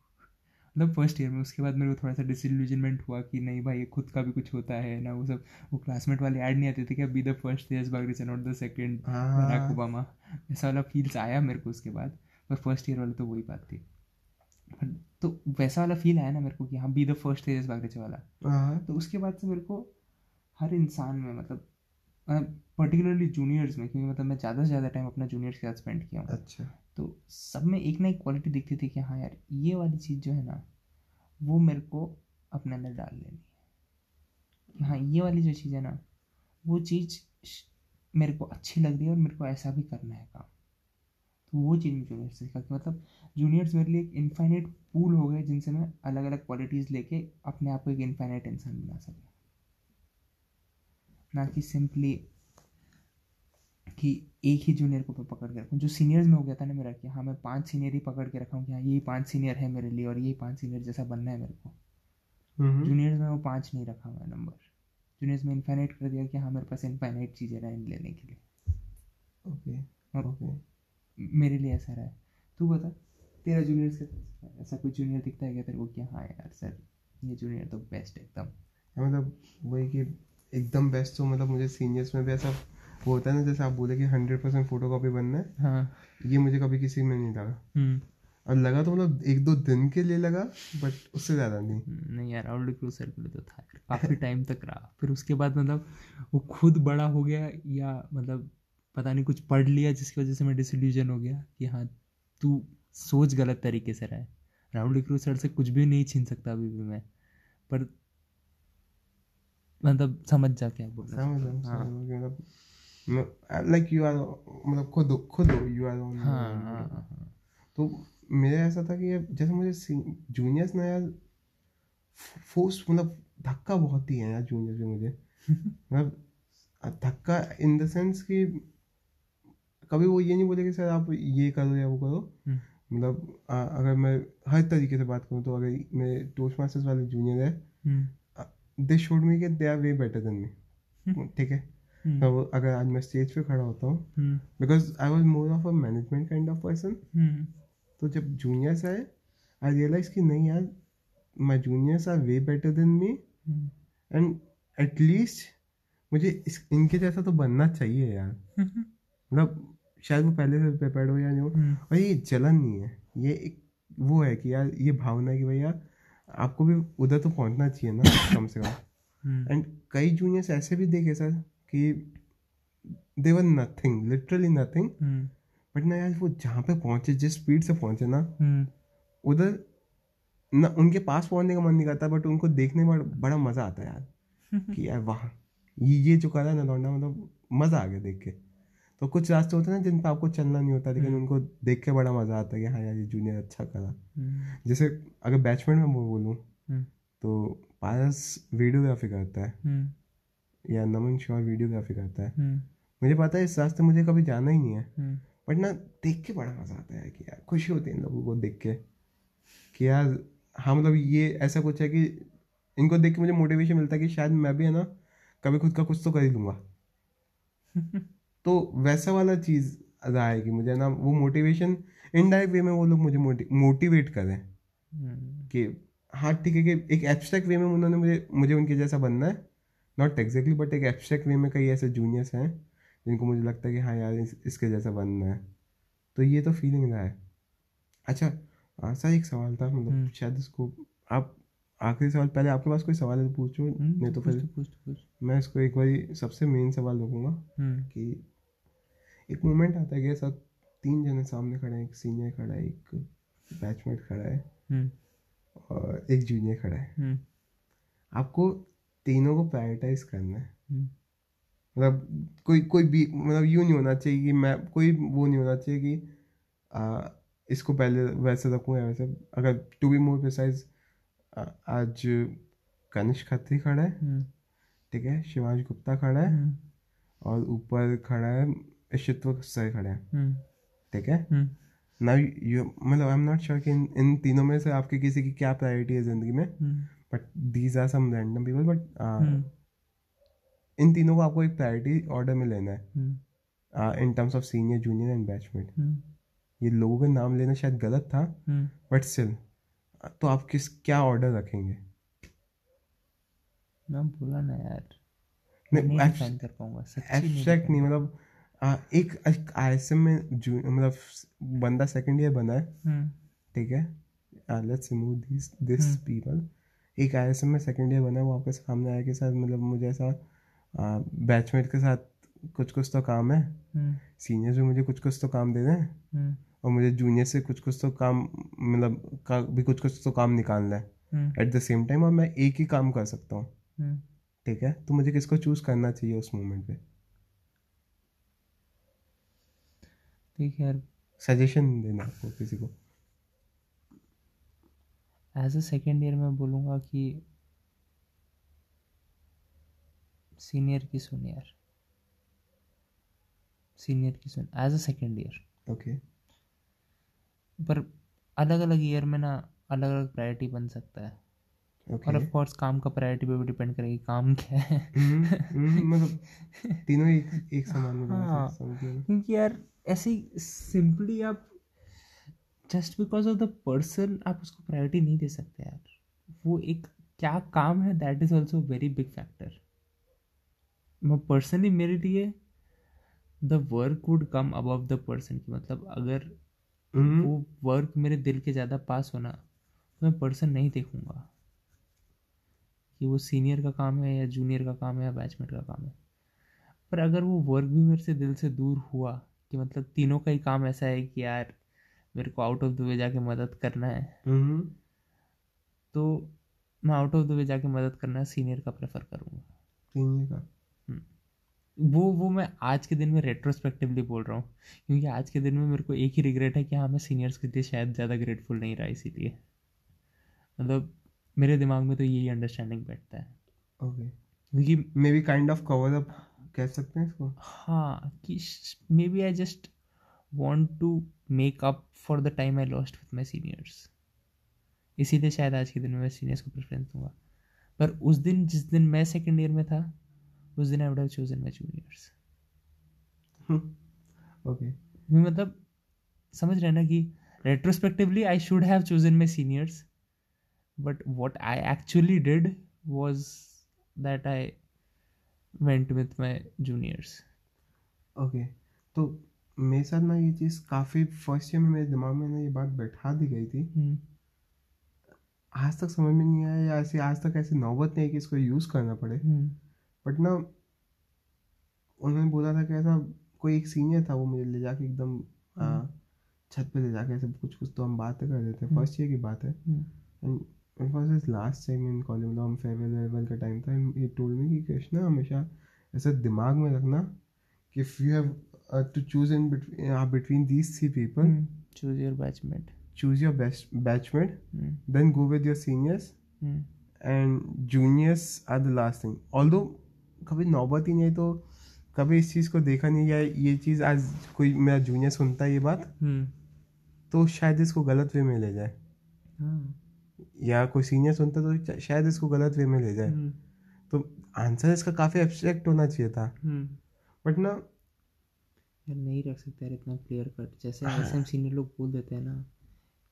मतलब फ़र्स्ट ईयर में उसके बाद मेरे को थोड़ा सा डिसल्यूजनमेंट हुआ कि नहीं भाई ये खुद का भी कुछ होता है ना वो सब वो क्लासमेट वाले ऐड नहीं आते थे कि be the first yes बागरिच not the second Barack Obama ऐसा वाला फील्स आया मेरे को उसके बाद पर फ़र्स्ट ईयर वाले तो वही बात थी। तो वैसा वाला फील आया ना मेरे को कि हाँ बी द फ़र्स्ट यस बागरिच वाला। हाँ। तो उसके बाद से मेरे को हर इंसान में मतलब पर्टिकुलरली जूनियर्स में क्योंकि मतलब मैं ज़्यादा से ज़्यादा टाइम अपना जूनियर्स के साथ स्पेंड किया हूँ। अच्छा। तो सब में एक ना एक क्वालिटी दिखती थी कि हाँ यार, ये वाली चीज़ जो है ना, वो मेरे को अपने अंदर डाल लेनी है। हाँ ये वाली जो चीज़ है ना, वो चीज़ मेरे को अच्छी लग रही है और मेरे को ऐसा भी करना है काम। तो वो चीज़ मैं जूनियर्स से सीखा कि मतलब जूनियर्स मेरे लिए एक इनफाइनाइट पूल हो गए जिनसे मैं अलग अलग क्वालिटीज़ लेके अपने आप को एक इनफाइनाइट इंसान बना सकूँ। ना कि सिंपली कि एक ही जूनियर को पकड़ के रखूँ। जो सीनियर्स में हो गया था ना मेरा कि हाँ मैं पाँच सीनियर ही पकड़ के रखा हूँ कि हाँ यही पाँच सीनियर है मेरे लिए और यही पाँच सीनियर जैसा बनना है मेरे को। हम्म। जूनियर्स में वो पाँच नहीं रखा हुआ नंबर जूनियर्स में इन्फाइनाइट कर दिया कि हाँ मेरे पास इन्फाइनाइट चीज़ें रहें लेने के लिए। ओके और ओके मेरे लिए ऐसा रहा है। तू बता तेरा जूनियर्स का ऐसा कोई जूनियर दिखता है क्या तेरे को कि हाँ यार सर ये जूनियर तो बेस्ट है एकदम। मतलब वही कि एकदम बेस्ट तो मतलब मुझे सीनियर्स में भी ऐसा वो होता है ना जैसे आप बोले कि हंड्रेड परसेंट फ़ोटो कॉपी बनना है हाँ। ये मुझे कभी किसी में नहीं लगा। हम्म। और लगा तो मतलब एक दो दिन के लिए लगा बट उससे ज़्यादा नहीं। नहीं यार राहुल क्रूज सर के लिए तो था काफ़ी टाइम तक रहा। फिर उसके बाद मतलब वो खुद बड़ा हो गया या मतलब पता नहीं कुछ पढ़ लिया जिसकी वजह से मैं डिसल्यूजन हो गया कि हाँ तू सोच गलत तरीके से रहा है। राहुल क्रूज सर से कुछ भी नहीं छीन सकता अभी भी मैं। पर मतलब समझ जा क्या बोल समझ हूँ, मतलब लाइक यू आर मतलब खुद खुद यू आर हाँ तो मेरा ऐसा था कि जैसे मुझे जूनियर्स ना यार फोर्स मतलब धक्का बहुत ही है यार जूनियर्स में मुझे। मतलब धक्का इन द सेंस कि कभी वो ये नहीं बोले कि सर आप ये करो या वो करो। हम्म। मतलब अगर मैं हर तरीके से बात करूँ तो अगर मेरे टोस्ट मास्टर्स वाले जूनियर है दे शोड मी कि they are way better than me ठीक है? हम्म, तो अगर आज मैं स्टेज पे खड़ा होता हूँ because I was more of a management kind of person तो जब जूनियर्स आए आई रियलाइज़ कि नहीं यार my juniors are way better than me and at least मुझे इस इनके जैसा तो बनना चाहिए यार। हम्म, मतलब शायद वो पहले से प्रिपेयर्ड हो या नहीं हो। हम्म, और ये जलन नहीं है। ये एक वो है कि यार ये भावना है कि भैया आपको भी उधर तो पहुँचना चाहिए ना कम से कम। एंड कई जूनियर्स ऐसे भी देखे सर कि they were nothing literally nothing but ना यार वो जहाँ पे पहुँचे जिस स्पीड से पहुँचे ना हम्म, उधर ना उनके पास पहुँचने का मन नहीं करता बट उनको देखने में बड़ा- मज़ा आता है यार कि यार वाह ये ये जो करा ना लौंडा मतलब मज़ा आ गया देख के। तो कुछ रास्ते होते हैं ना जिन पर आपको चलना नहीं होता लेकिन उनको देख के बड़ा मज़ा आता है कि हाँ यार ये जूनियर अच्छा करा हम्म, जैसे अगर बैचमैन में बोलूँ तो पारस वीडियोग्राफी करता है। या नमन श्योर वीडियोग्राफी करता है। हम्म, मुझे पता है इस रास्ते मुझे कभी जाना ही नहीं है। हम्म, बट ना देख के बड़ा मज़ा आता है कि यार खुशी होती है इन लोगों को देख के। कि यार हाँ मतलब ये ऐसा कुछ है कि इनको देख के मुझे मोटिवेशन मिलता है कि शायद मैं भी है ना कभी खुद का कुछ तो कर ही लूँगा। तो वैसा वाला चीज़ रहा है कि मुझे ना वो मोटिवेशन इनडायरेक्ट वे में वो लोग मुझे मोटिवेट करें हम्म, कि हाँ ठीक है कि एक एब्स्ट्रैक्ट वे में उन्होंने मुझे मुझे उनके जैसा बनना है। नॉट एग्जैक्टली बट एक एब्स्ट्रैक्ट वे में कई ऐसे जूनियर्स हैं जिनको मुझे लगता है कि हाँ यार इस, इसके जैसा बनना है। तो ये तो फीलिंग रहा है। अच्छा सर एक सवाल था मतलब हम्म। शायद इसको आप आखिरी सवाल पहले आपके पास कोई सवाल है तो पूछो हम्म, नहीं तो फिर पूछ पूछ मैं इसको एक बार सबसे मेन सवाल रखूँगा हम्म, कि एक मोमेंट आता है कि ऐसा तीन जने सामने खड़े हैं एक सीनियर खड़ा है एक बैचमेट खड़ा है और एक जूनियर खड़ा है। आपको तीनों को प्रायोरिटाइज करना है। हम्म, मतलब कोई कोई भी मतलब यूँ नहीं होना चाहिए कि मैं कोई वो नहीं होना चाहिए कि आ, इसको पहले वैसे रखूँ या वैसे। अगर टू बी मोर प्रिसाइज आज कनिष्क खत्री खड़ा है। हम्म, ठीक है शिवांश गुप्ता खड़ा है। हम्म, और ऊपर खड़ा है ईशित्व सर खड़ा है। ठीक है? ना यू मतलब आई एम नॉट श्योर कि इन इन तीनों में से आपके किसी की क्या प्रायोरिटी है ज़िंदगी में। But these are some random people but इन तीनों को आपको एक प्रायोरिटी ऑर्डर में लेना है। In terms of senior junior and batchmate ये लोगों के नाम लेना शायद गलत था बट स्टिल तो आप किस क्या ऑर्डर रखेंगे? मैं बोला ना यार। नहीं, एब्स्ट्रैक्ट नहीं मतलब आ, एक आईएसएम में मतलब बंदा सेकंड ईयर बना है। हम्म ठीक है? Let's remove this this. People एक आईएसएम में सेकंड ईयर बना है वो आपके सामने आया कि सर मतलब मुझे ऐसा बैचमेट के साथ कुछ कुछ तो काम है। हम्म। सीनियर्स भी मुझे कुछ कुछ तो काम दे दें। हम्म। और मुझे जूनियर से कुछ कुछ तो काम मतलब का भी कुछ कुछ तो काम निकालना है। हम्म। एट द सेम टाइम और मैं एक ही काम कर सकता हूँ। हम्म। ठीक है? तो मुझे किसको चूज़ करना चाहिए उस मोमेंट पे? ठीक है यार। सजेशन देना आपको किसी को। एज अ सेकेंड ईयर में बोलूँगा कि सीनियर की सुन यार। सीनियर की सुन। As a second year okay पर अलग अलग ईयर में ना अलग अलग प्रायोरिटी बन सकता है। okay. और ऑफ़ कोर्स काम का प्रायोरिटी पे भी डिपेंड करेगी काम क्या है। हम्म, हम्म, मतलब तीनों एक एक समान में। हाँ। क्योंकि यार ऐसे सिंपली आप just because of the person आप उसको प्रायोरिटी नहीं दे सकते यार। वो एक क्या काम है that is also very big factor मैं पर्सनली मेरे लिए the work would come above the person की मतलब अगर हम्म, वो वर्क मेरे दिल के ज़्यादा पास होना तो मैं पर्सन नहीं देखूँगा। कि वो सीनियर का काम है या जूनियर का काम है या बैचमेट का काम है। पर अगर वो वर्क भी मेरे से दिल से दूर हुआ कि मतलब तीनों का ही काम ऐसा है कि यार मेरे को आउट ऑफ़ द वे जाके मदद करना है। हम्म, तो मैं आउट ऑफ़ द वे जाके मदद करना सीनियर का प्रेफर करूँगा। तीन का? वो वो मैं आज के दिन में रेट्रोस्पेक्टिवली बोल रहा हूँ क्योंकि आज के दिन में मेरे को एक ही रिग्रेट है कि हाँ मैं सीनियर्स के लिए शायद ज़्यादा ग्रेटफुल नहीं रहा इसीलिए। मतलब मेरे दिमाग में तो यही अंडरस्टैंडिंग बैठता है। ओके क्योंकि maybe kind of cover up कह सकते हैं इसको? हाँ कि maybe I just want to make up for the time I lost with my seniors इसीलिए शायद आज के दिन में मैं सीनियर्स को प्रेफरेंस दूँगा। पर उस दिन जिस दिन मैं सेकेंड ईयर में था उस दिन I would have chosen my juniors okay मतलब समझ रहे ना कि retrospectively I should have chosen my seniors but what I actually did was that I went with my juniors okay तो मेरे साथ ना ये चीज़ काफ़ी फ़र्स्ट ईयर में मेरे दिमाग में ना ये बात बैठा दी गई थी। आज तक समझ में नहीं आया या ऐसे आज तक ऐसी नौबत नहीं है कि इसको यूज़ करना पड़े। बट ना उन्होंने बोला था कि ऐसा कोई एक सीनियर था वो मुझे ले जाके एकदम हम्म। छत पे ले जाके ऐसे कुछ कुछ तो हम बातें कर रहे थे। हम्म। फ़र्स्ट ईयर की बात है। And last time in college मतलब हम फेयरवेल वेयरवेल का टाइम था। ही टोल्ड मी कि कृष्णा हमेशा ऐसा दिमाग में रखना कि if you have to choose in between these three people choose your batchmate choose your best batchmate then go with your seniors and juniors are the last thing although कभी नौबत ही नहीं तो कभी इस चीज़ को देखा नहीं गया ये चीज़ आज कोई मेरा जूनियर सुनता है ये बात तो शायद इसको गलत वे में ले जाए। या कोई सीनियर सुनता तो शायद इसको गलत वे में ले जाए। तो आंसर इसका काफ़ी एब्स्ट्रैक्ट होना चाहिए था। बट ना यार नहीं रख सकते यार इतना क्लियर कट जैसे। एस एम सीनियर लोग बोल देते हैं ना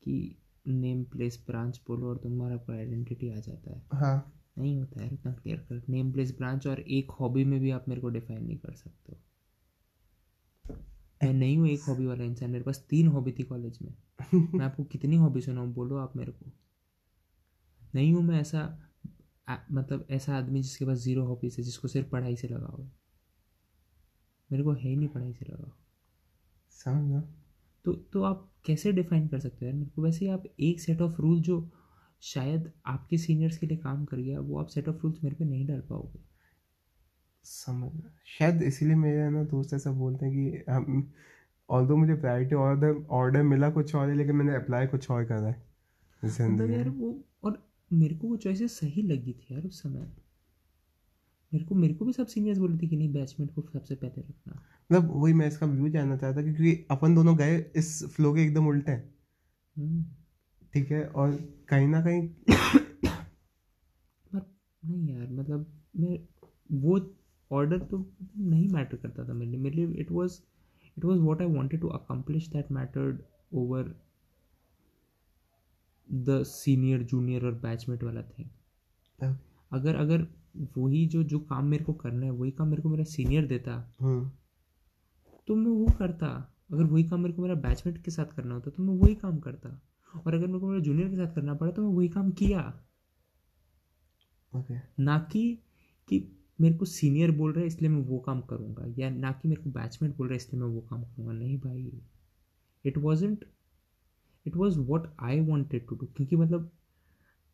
कि नेम प्लेस ब्रांच बोलो और तुम्हारा कोई आइडेंटिटी आ जाता है। हाँ। नहीं होता है इतना clear cut name place branch और एक हॉबी में भी आप मेरे को डिफाइन नहीं कर सकते हो। मैं नहीं हूँ एक हॉबी वाला इंसान मेरे पास तीन हॉबी थी कॉलेज में। मैं आपको कितनी हॉबी सुनाऊँ बोलो आप मेरे को। नहीं हूँ मैं ऐसा आ, मतलब ऐसा आदमी जिसके पास ज़ीरो हॉबीज है जिसको सिर्फ़ पढ़ाई से लगाव है। मेरे को है ही नहीं पढ़ाई से लगाव समझ ना तो तो आप कैसे डिफाइन कर सकते हो यार? मेरे को वैसे ही आप एक सेट ऑफ़ रूल जो शायद आपके सीनियर्स के लिए काम कर गया वो आप सेट ऑफ़ रूल्स मेरे पे नहीं डाल पाओगे। समझ शायद इसीलिए मेरे ना दोस्त ऐसा बोलते हैं कि हम ऑल दो मुझे प्रायोरिटी ऑर्डर ऑर्डर मिला कुछ और है लेकिन मैंने अप्लाई कुछ और करा है। मतलब यार वो और मेरे को वो चॉइसेस सही लगी थी यार उस समय। मेरे को मेरे को भी सब सीनियर्स बोले थे कि नहीं बैचमेट को सबसे पहले रखना। मतलब वही मैं इसका व्यू जानना चाहता था क्योंकि अपन दोनों गए इस फ्लो के एकदम उल्टे हैं। हम्म, ठीक है और कहीं ना कहीं पर नहीं यार मतलब मैं वो ऑर्डर तो नहीं मैटर करता था मेरे लिए। मेरे लिए it was it was what I wanted to accomplish that mattered over the senior junior और बैचमेट वाला थिंग अगर अगर वही जो जो काम मेरे को करना है वही काम मेरे को मेरा सीनियर देता। हम्म तो मैं वो करता। अगर वही काम मेरे को मेरा बैचमेट के साथ करना होता तो मैं वही काम करता। और अगर मेरे को मेरे जूनियर के साथ करना पड़ा तो मैं वही काम किया। ओके ना कि कि मेरे को सीनियर बोल रहा है इसलिए मैं वो काम करूँगा या ना कि मेरे को बैचमेट बोल रहा है इसलिए मैं वो काम करूँगा। नहीं भाई। It wasn't it was what I wanted to do क्योंकि मतलब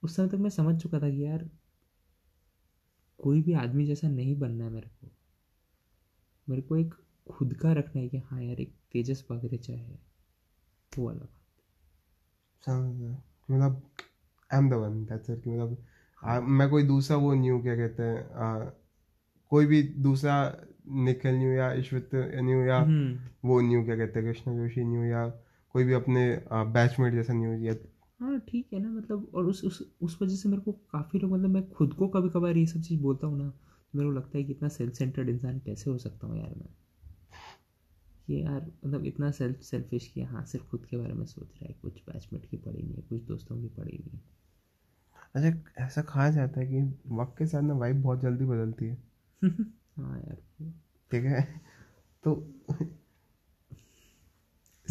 उस समय तक मैं समझ चुका था कि यार कोई भी आदमी जैसा नहीं बनना है मेरे को। मेरे को एक खुद का रखना है कि हाँ यार एक तेजस बागरेचा है वो वाला बात। समझ मतलब I am the one that's it मतलब आ, मैं कोई दूसरा वो न्यू क्या कहते हैं कोई भी दूसरा निखिल न्यू या ईश्वत न्यू या हम्म, वो न्यू क्या कहते हैं कृष्णा जोशी न्यू या कोई भी अपने बैचमेट जैसा न्यू या हाँ ठीक है ना मतलब और उस उस उस वजह से मेरे को काफ़ी लोग मतलब मैं खुद को कभी कभार ये सब चीज़ बोलता हूँ ना तो मेरे को लगता है कि इतना सेल्फ सेंटर्ड इंसान कैसे हो सकता हूँ यार मैं? कि यार मतलब इतना सेल्फ सेल्फिश कि हाँ सिर्फ़ खुद के बारे में सोच रहा है कुछ बैचमेट की पड़ी नहीं है कुछ दोस्तों की पड़ी नहीं है। अच्छा ऐसा कहा जाता है कि वक्त के साथ ना वाइब बहुत जल्दी बदलती है। हाँ यार। ठीक है? तो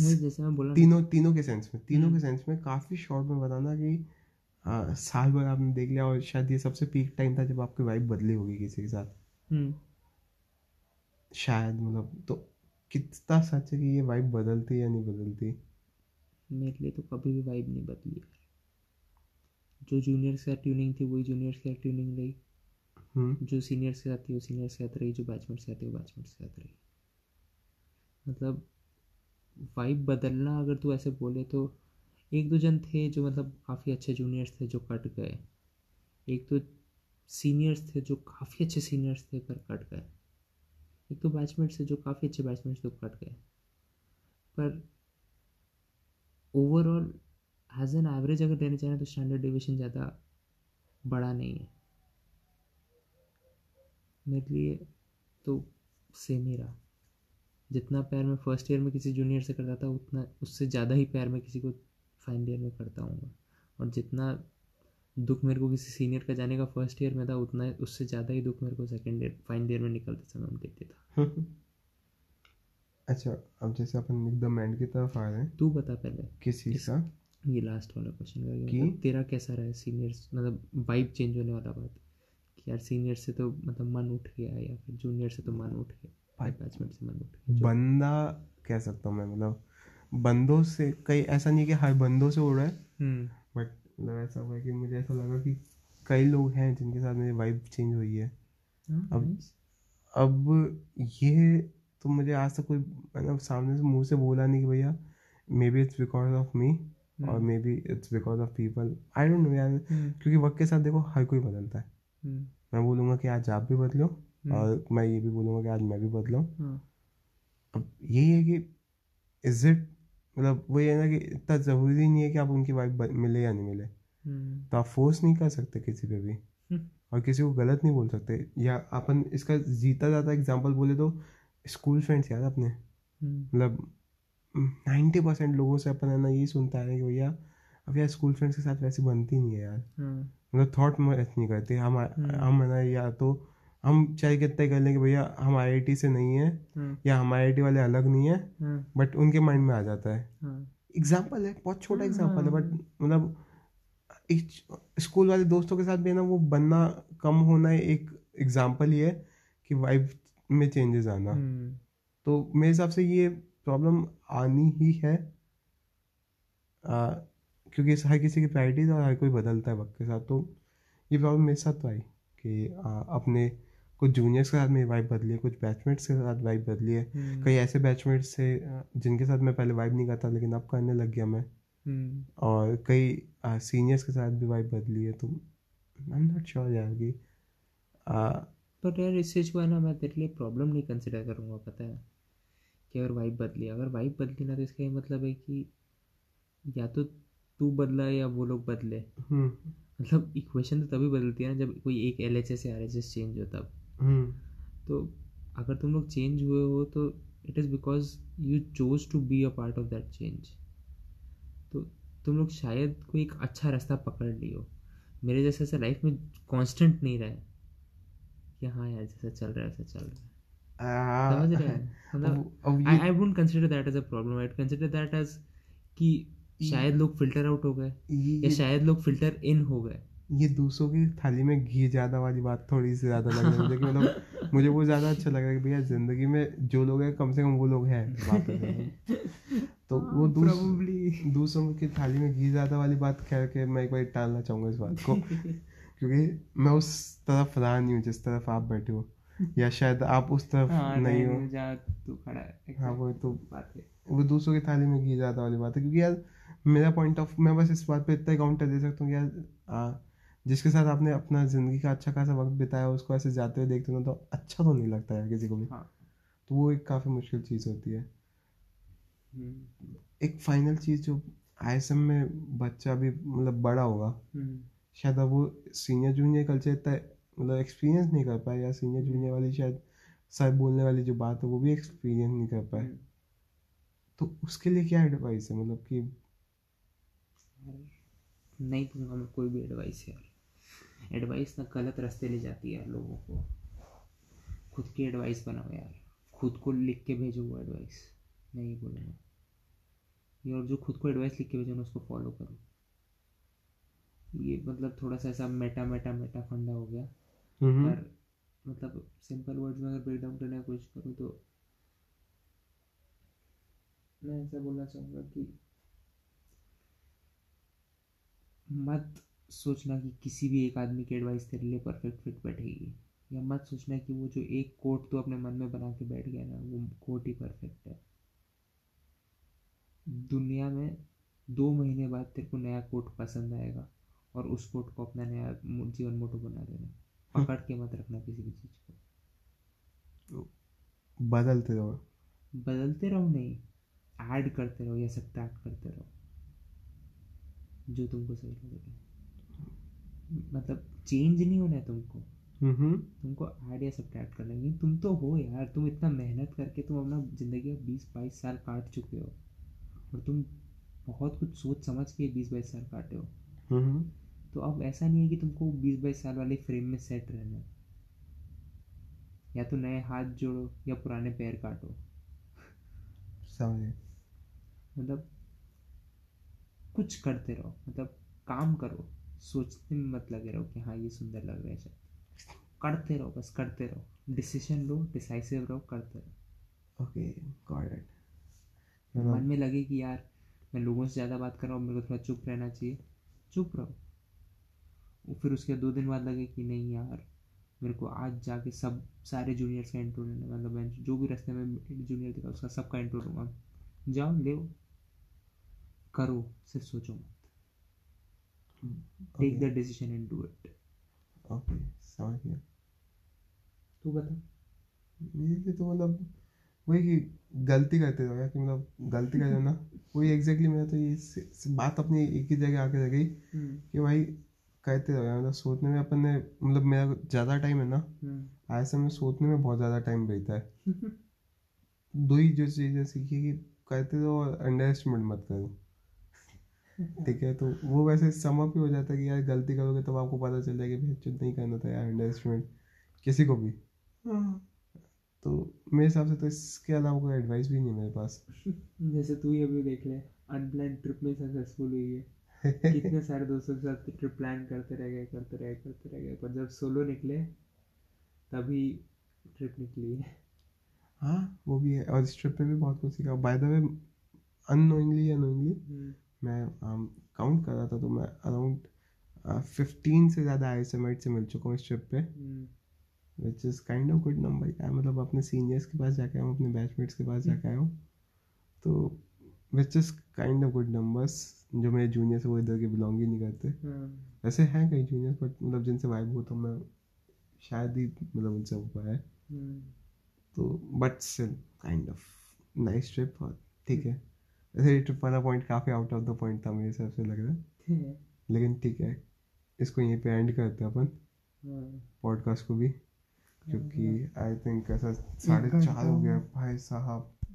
वही जैसे मैं बोला तीनों तीनों के सेंस में तीनों के हम्म। सेंस में काफ़ी शॉर्ट में बताना कि आ, साल भर आपने देख लिया और शायद ये सबसे पीक टाइम था जब आपकी वाइब बदली होगी किसी के साथ। हम्म, शायद मतलब तो कितना सच है कि ये वाइब बदलती है या नहीं बदलती? मेरे लिए तो कभी भी वाइब नहीं बदली यार। जो जूनियर के साथ ट्यूनिंग थी वही जूनियर के साथ ट्यूनिंग रही। हम्म। जो सीनियर से आती है वो सीनियर से साथ रही जो बैचमेट से आती है वो बैचमेट से साथ रही। मतलब वाइब बदलना अगर तू ऐसे बोले तो। एक दो जन थे जो मतलब काफ़ी अच्छे जूनियर्स थे जो कट गए। एक तो सीनियर्स थे जो काफ़ी अच्छे सीनियर्स थे पर कट गए। एक तो बैचमेट्स थे जो काफ़ी अच्छे बैचमेट्स थे कट गए। पर ओवरऑल एज एन एवरेज अगर लेना चाहें तो स्टैंडर्ड डिविजन ज़्यादा बड़ा नहीं है। मेरे लिए तो सेम ही रहा। जितना प्यार मैं फ़र्स्ट ईयर में किसी जूनियर से करता था उतना उससे ज़्यादा ही प्यार मैं किसी को फाइनल ईयर में करता हूँ। और जितना दुख मेरे को किसी सीनियर का जाने का फ़र्स्ट ईयर में था उतना उससे ज़्यादा ही दुख मेरे को सेकेंड ईयर फाइनल ईयर में निकलते समय में देते था। अच्छा अब जैसे अपन एकदम एंड की तरफ़ आ रहे हैं। तू बता पहले। किस का? ये लास्ट वाला क्वेश्चन का कि? कि मतलब तेरा कैसा रहा है सीनियर्स मतलब वाइब चेंज होने वाला बात। कि यार सीनियर से तो मतलब मन उठ गया या फिर जूनियर से तो मन उठ गया। भाई बैचमेंट से जो- बंदा कह सकता हूँ मैं मतलब बंदों से कई ऐसा नहीं कि हर बंदों से उड़ रहा है हम्म। बट मतलब ऐसा हुआ है कि मुझे ऐसा लगा कि कई लोग हैं जिनके साथ मेरी वाइब चेंज हुई है। हाँ, अब- अब ये तो मुझे आज तक कोई मतलब सामने से मुँह से बोला नहीं कि भैया maybe it's because of me और maybe it's because of people I don't know यार। हम्म, क्योंकि वक्त के साथ देखो हर कोई बदलता है। हम्म, मैं बोलूँगा कि आज आप भी बदलो हम्म, और मैं ये भी बोलूँगा कि आज मैं भी बदलूँ हाँ, अब यही है कि इज़ इट मतलब वही है ना कि इतना ज़रूरी नहीं है कि आप उनकी वाइफ मिले या नहीं मिले। हम्म, तो आप फोर्स नहीं कर सकते किसी पे भी। हम्म, और किसी को गलत नहीं बोल सकते। या अपन इसका जीता जाता एग्ज़ाम्पल बोले तो स्कूल फ्रेंड्स यार अपने। हम्म, मतलब नाइन्टी परसेंट लोगों से अपन है ना यही सुनता है कि भैया अब यार स्कूल फ्रेंड्स के साथ वैसे बनती नहीं है यार। मतलब थॉट मैच नहीं करते। हम हम्म। हम है ना या तो हम चाहे कितना ही कर लें कि भैया हम आई से नहीं है हाँ, या हम आई वाले अलग नहीं है बट उनके माइंड में आ जाता है। एग्ज़ाम्पल है बहुत छोटा एग्ज़ाम्पल है बट मतलब स्कूल वाले दोस्तों के साथ भी है ना वो बनना कम होना एक एग्ज़ाम्पल ही है कि वाइब में चेंजेस आना। हम्म, तो मेरे हिसाब से ये प्रॉब्लम आनी ही है। आ, क्योंकि हर किसी की प्रायोरिटीज और हर कोई बदलता है वक्त के साथ तो ये प्रॉब्लम मेरे साथ तो आई कि आ, अपने कुछ जूनियर्स के साथ मेरी वाइब बदली है कुछ बैचमेट्स के साथ वाइब बदली है। हम्म, कई ऐसे बैचमेट्स थे जिनके साथ मैं पहले वाइब नहीं करता लेकिन अब करने लग गया मैं। हम्म, और कई सीनियर्स के साथ भी वाइब बदली है तो आई एम नॉट श्योर यार कि पर यार इस चीज़ को है ना मैं तेरे लिए प्रॉब्लम नहीं कंसिडर करूँगा पता है? कि अगर वाइब बदली अगर वाइब बदली ना तो इसका ये मतलब है कि या तो तू बदला या वो लोग बदले। हम्म। मतलब इक्वेशन तो तभी बदलती है ना जब कोई एक एल एच एस से आर एच एस चेंज हो तब। तो अगर तुम लोग चेंज हुए हो तो it is because you chose to be a part of that change तो तुम लोग शायद कोई एक अच्छा रास्ता पकड़ लियो मेरे जैसे ऐसा लाइफ में कांस्टेंट नहीं रहे। कि हाँ यार जैसा चल रहा है वैसा चल रहा है। समझ रहे हैं? मतलब आई ये- I wouldn't consider that as a problem I consider that as कि शायद लोग फ़िल्टर आउट हो गए। या शायद लोग फ़िल्टर इन हो गए। ये दूसरों की थाली में घी ज़्यादा वाली बात थोड़ी सी ज़्यादा लग रही है। मुझे कि मतलब मुझे वो ज़्यादा अच्छा लग रहा है कि भैया ज़िंदगी में जो लोग हैं कम से कम वो लोग हैं वापस हैं। तो वो दूस, दूसरों की थाली में घी ज़्यादा वाली बात कह के मैं एक बार टालना चाहूँगा इस बात को। क्योंकि मैं उस तरफ़ रहा नहीं हूँ जिस तरफ़ आप बैठे हो। या शायद आप उस तरफ़ हाँ नहीं हो। तू खड़ा है। हाँ वो तो बात है वो दूसरों की थाली में घी ज़्यादा वाली बात है। क्योंकि यार मेरा पॉइंट ऑफ़ मैं बस इस बात पे इतना काउंटर दे सकता हूँ कि यार जिसके साथ आपने अपना ज़िंदगी का अच्छा खासा वक्त बिताया उसको ऐसे जाते हुए देखते हो ना तो अच्छा तो नहीं लगता यार किसी को भी। हाँ। तो वो एक काफ़ी मुश्किल चीज़ होती है। हम्म, एक फाइनल चीज़ जो आई में बच्चा भी मतलब बड़ा होगा हम्म, शायद अब वो सीनियर जूनियर कल्चर इतना मतलब एक्सपीरियंस नहीं कर पाए या सीनियर जूनियर वाली शायद सर बोलने वाली जो बात है वो भी एक्सपीरियंस नहीं कर पाए। हम्म। तो उसके लिए क्या एडवाइस है? मतलब कि नहीं दूँगा मैं कोई भी एडवाइस यार। एडवाइस ना गलत रास्ते ले जाती है यार लोगों को। खुद की एडवाइस बनाओ यार। खुद को लिख के भेजो वो एडवाइस नहीं बोलूँगा। ये और जो खुद को एडवाइस लिख के भेजो ना उसको फॉलो करो। ये मतलब थोड़ा सा ऐसा मेटा मेटा मेटा फंडा हो गया। हम्म। पर मतलब सिंपल वर्ड्स में अगर ब्रेक डाउन करने की कोशिश करूँ तो मैं ऐसा बोलना चाहूँगा कि मत सोचना कि किसी भी एक आदमी की एडवाइस तेरे लिए परफेक्ट फिट बैठेगी। या मत सोचना कि वो जो एक कोट तो अपने मन में बना के बैठ गया ना वो कोट ही परफेक्ट है। दुनिया में दो महीने बाद तेरे को नया कोट पसंद आएगा और उस कोट को अपना नया जीवन मोटो बना देना। पकड़ के मत रखना किसी भी चीज़ को। बदलते रहो। बदलते रहो नहीं ऐड करते रहो या सब्ट्रैक्ट करते रहो। जो तुमको सही लग रहा है मतलब चेंज नहीं होना है तुमको। हम्म। तुमको ऐड या सब्ट्रैक्ट करना है। तुम तो हो यार तुम इतना मेहनत करके तुम अपना ज़िंदगी का बीस बाईस साल काट चुके हो। और तुम बहुत कुछ सोच समझ के बीस बाईस साल काटे हो। हम्म। तो अब ऐसा नहीं है कि तुमको बीस बाईस साल वाले फ्रेम में सेट रहना है। या तो नए हाथ जोड़ो या पुराने पैर काटो। समझे। मतलब कुछ करते रहो मतलब काम करो। सोचने में मत लगे रहो कि हाँ ये सुंदर लग रहा है शायद। करते रहो बस करते रहो। डिसीज़न लो डिसाइसिव रहो करते रहो। ओके गॉट इट मन में लगे कि यार मैं लोगों से ज़्यादा बात कर रहा हूँ मेरे को थोड़ा चुप रहना चाहिए। चुप रहो। वो फिर उसके दो दिन बाद लगे कि नहीं यार मेरे को आज जाके सब सारे जूनियर्स का इंट्रो लेना मतलब मैं जो भी रास्ते में जूनियर दिखा उसका सबका इंट्रो लूँगा। जाओ ले करो सिर्फ़ सोचो मत। Take the decision and do it okay समझ गया। तू बता। मेरे लिए तो मतलब वही कि गलती करते रहो यार कि मतलब गलती कर ना वही एग्जैक्टली मेरा तो ये स- स- बात अपनी एक ही जगह आके रह गई कि भाई करते रहो यार मतलब सोचने में अपन ने मतलब मेरा ज़्यादा टाइम है ना आज समय सोचने में बहुत ज़्यादा टाइम बीता है। दो ही जो चीज़ें सीखी कि करते रहो और अंडर एस्टिमेट मत करो। ठीक है तो वो वैसे समअप ही हो जाता है कि यार गलती करोगे तब आपको पता चल जाएगा कि भैया नहीं करना था यार अंडर एस्टिमेट किसी को भी। तो मेरे हिसाब से तो इसके अलावा कोई एडवाइस भी नहीं है मेरे पास। जैसे तू ही अभी देख ले अनप्लान ट्रिप में सक्सेसफुल हुई है। कितने सारे दोस्तों के साथ ट्रिप प्लान करते रह गए करते रह गए करते रह गए पर जब सोलो निकले तभी ट्रिप निकली है। हाँ वो भी है और इस ट्रिप पे भी बहुत कुछ सीखा। बाय द वे अननोइंगली या नोइंगली मैं काउंट कर रहा था तो मैं अराउंड फिफ्टीन से ज़्यादा आई से मिल चुका हूँ इस ट्रिप पे। Which is kind of good number क्या मतलब अपने सीनियर्स के पास जाके आया हूँ अपने बैचमेट्स के पास जाके आया हूँ। तो which is kind of good numbers जो मेरे जूनियर्स वो इधर के बिलोंग ही नहीं करते। वैसे हैं कई जूनियर्स बट मतलब जिनसे वाइब हो तो मैं शायद ही मतलब उनसे हो पाया है। तो but still kind of nice trip और ठीक है। वैसे ये ट्रिप वाला पॉइंट काफ़ी आउट ऑफ़ द पॉइंट था मेरे हिसाब से लग रहा है। लेकिन ठीक है इसको यहीं पे एंड करते हैं अपन। पॉडकास्ट को भी क्योंकि आई थिंक ऐसा साढ़े चार हो गया भाई साहब।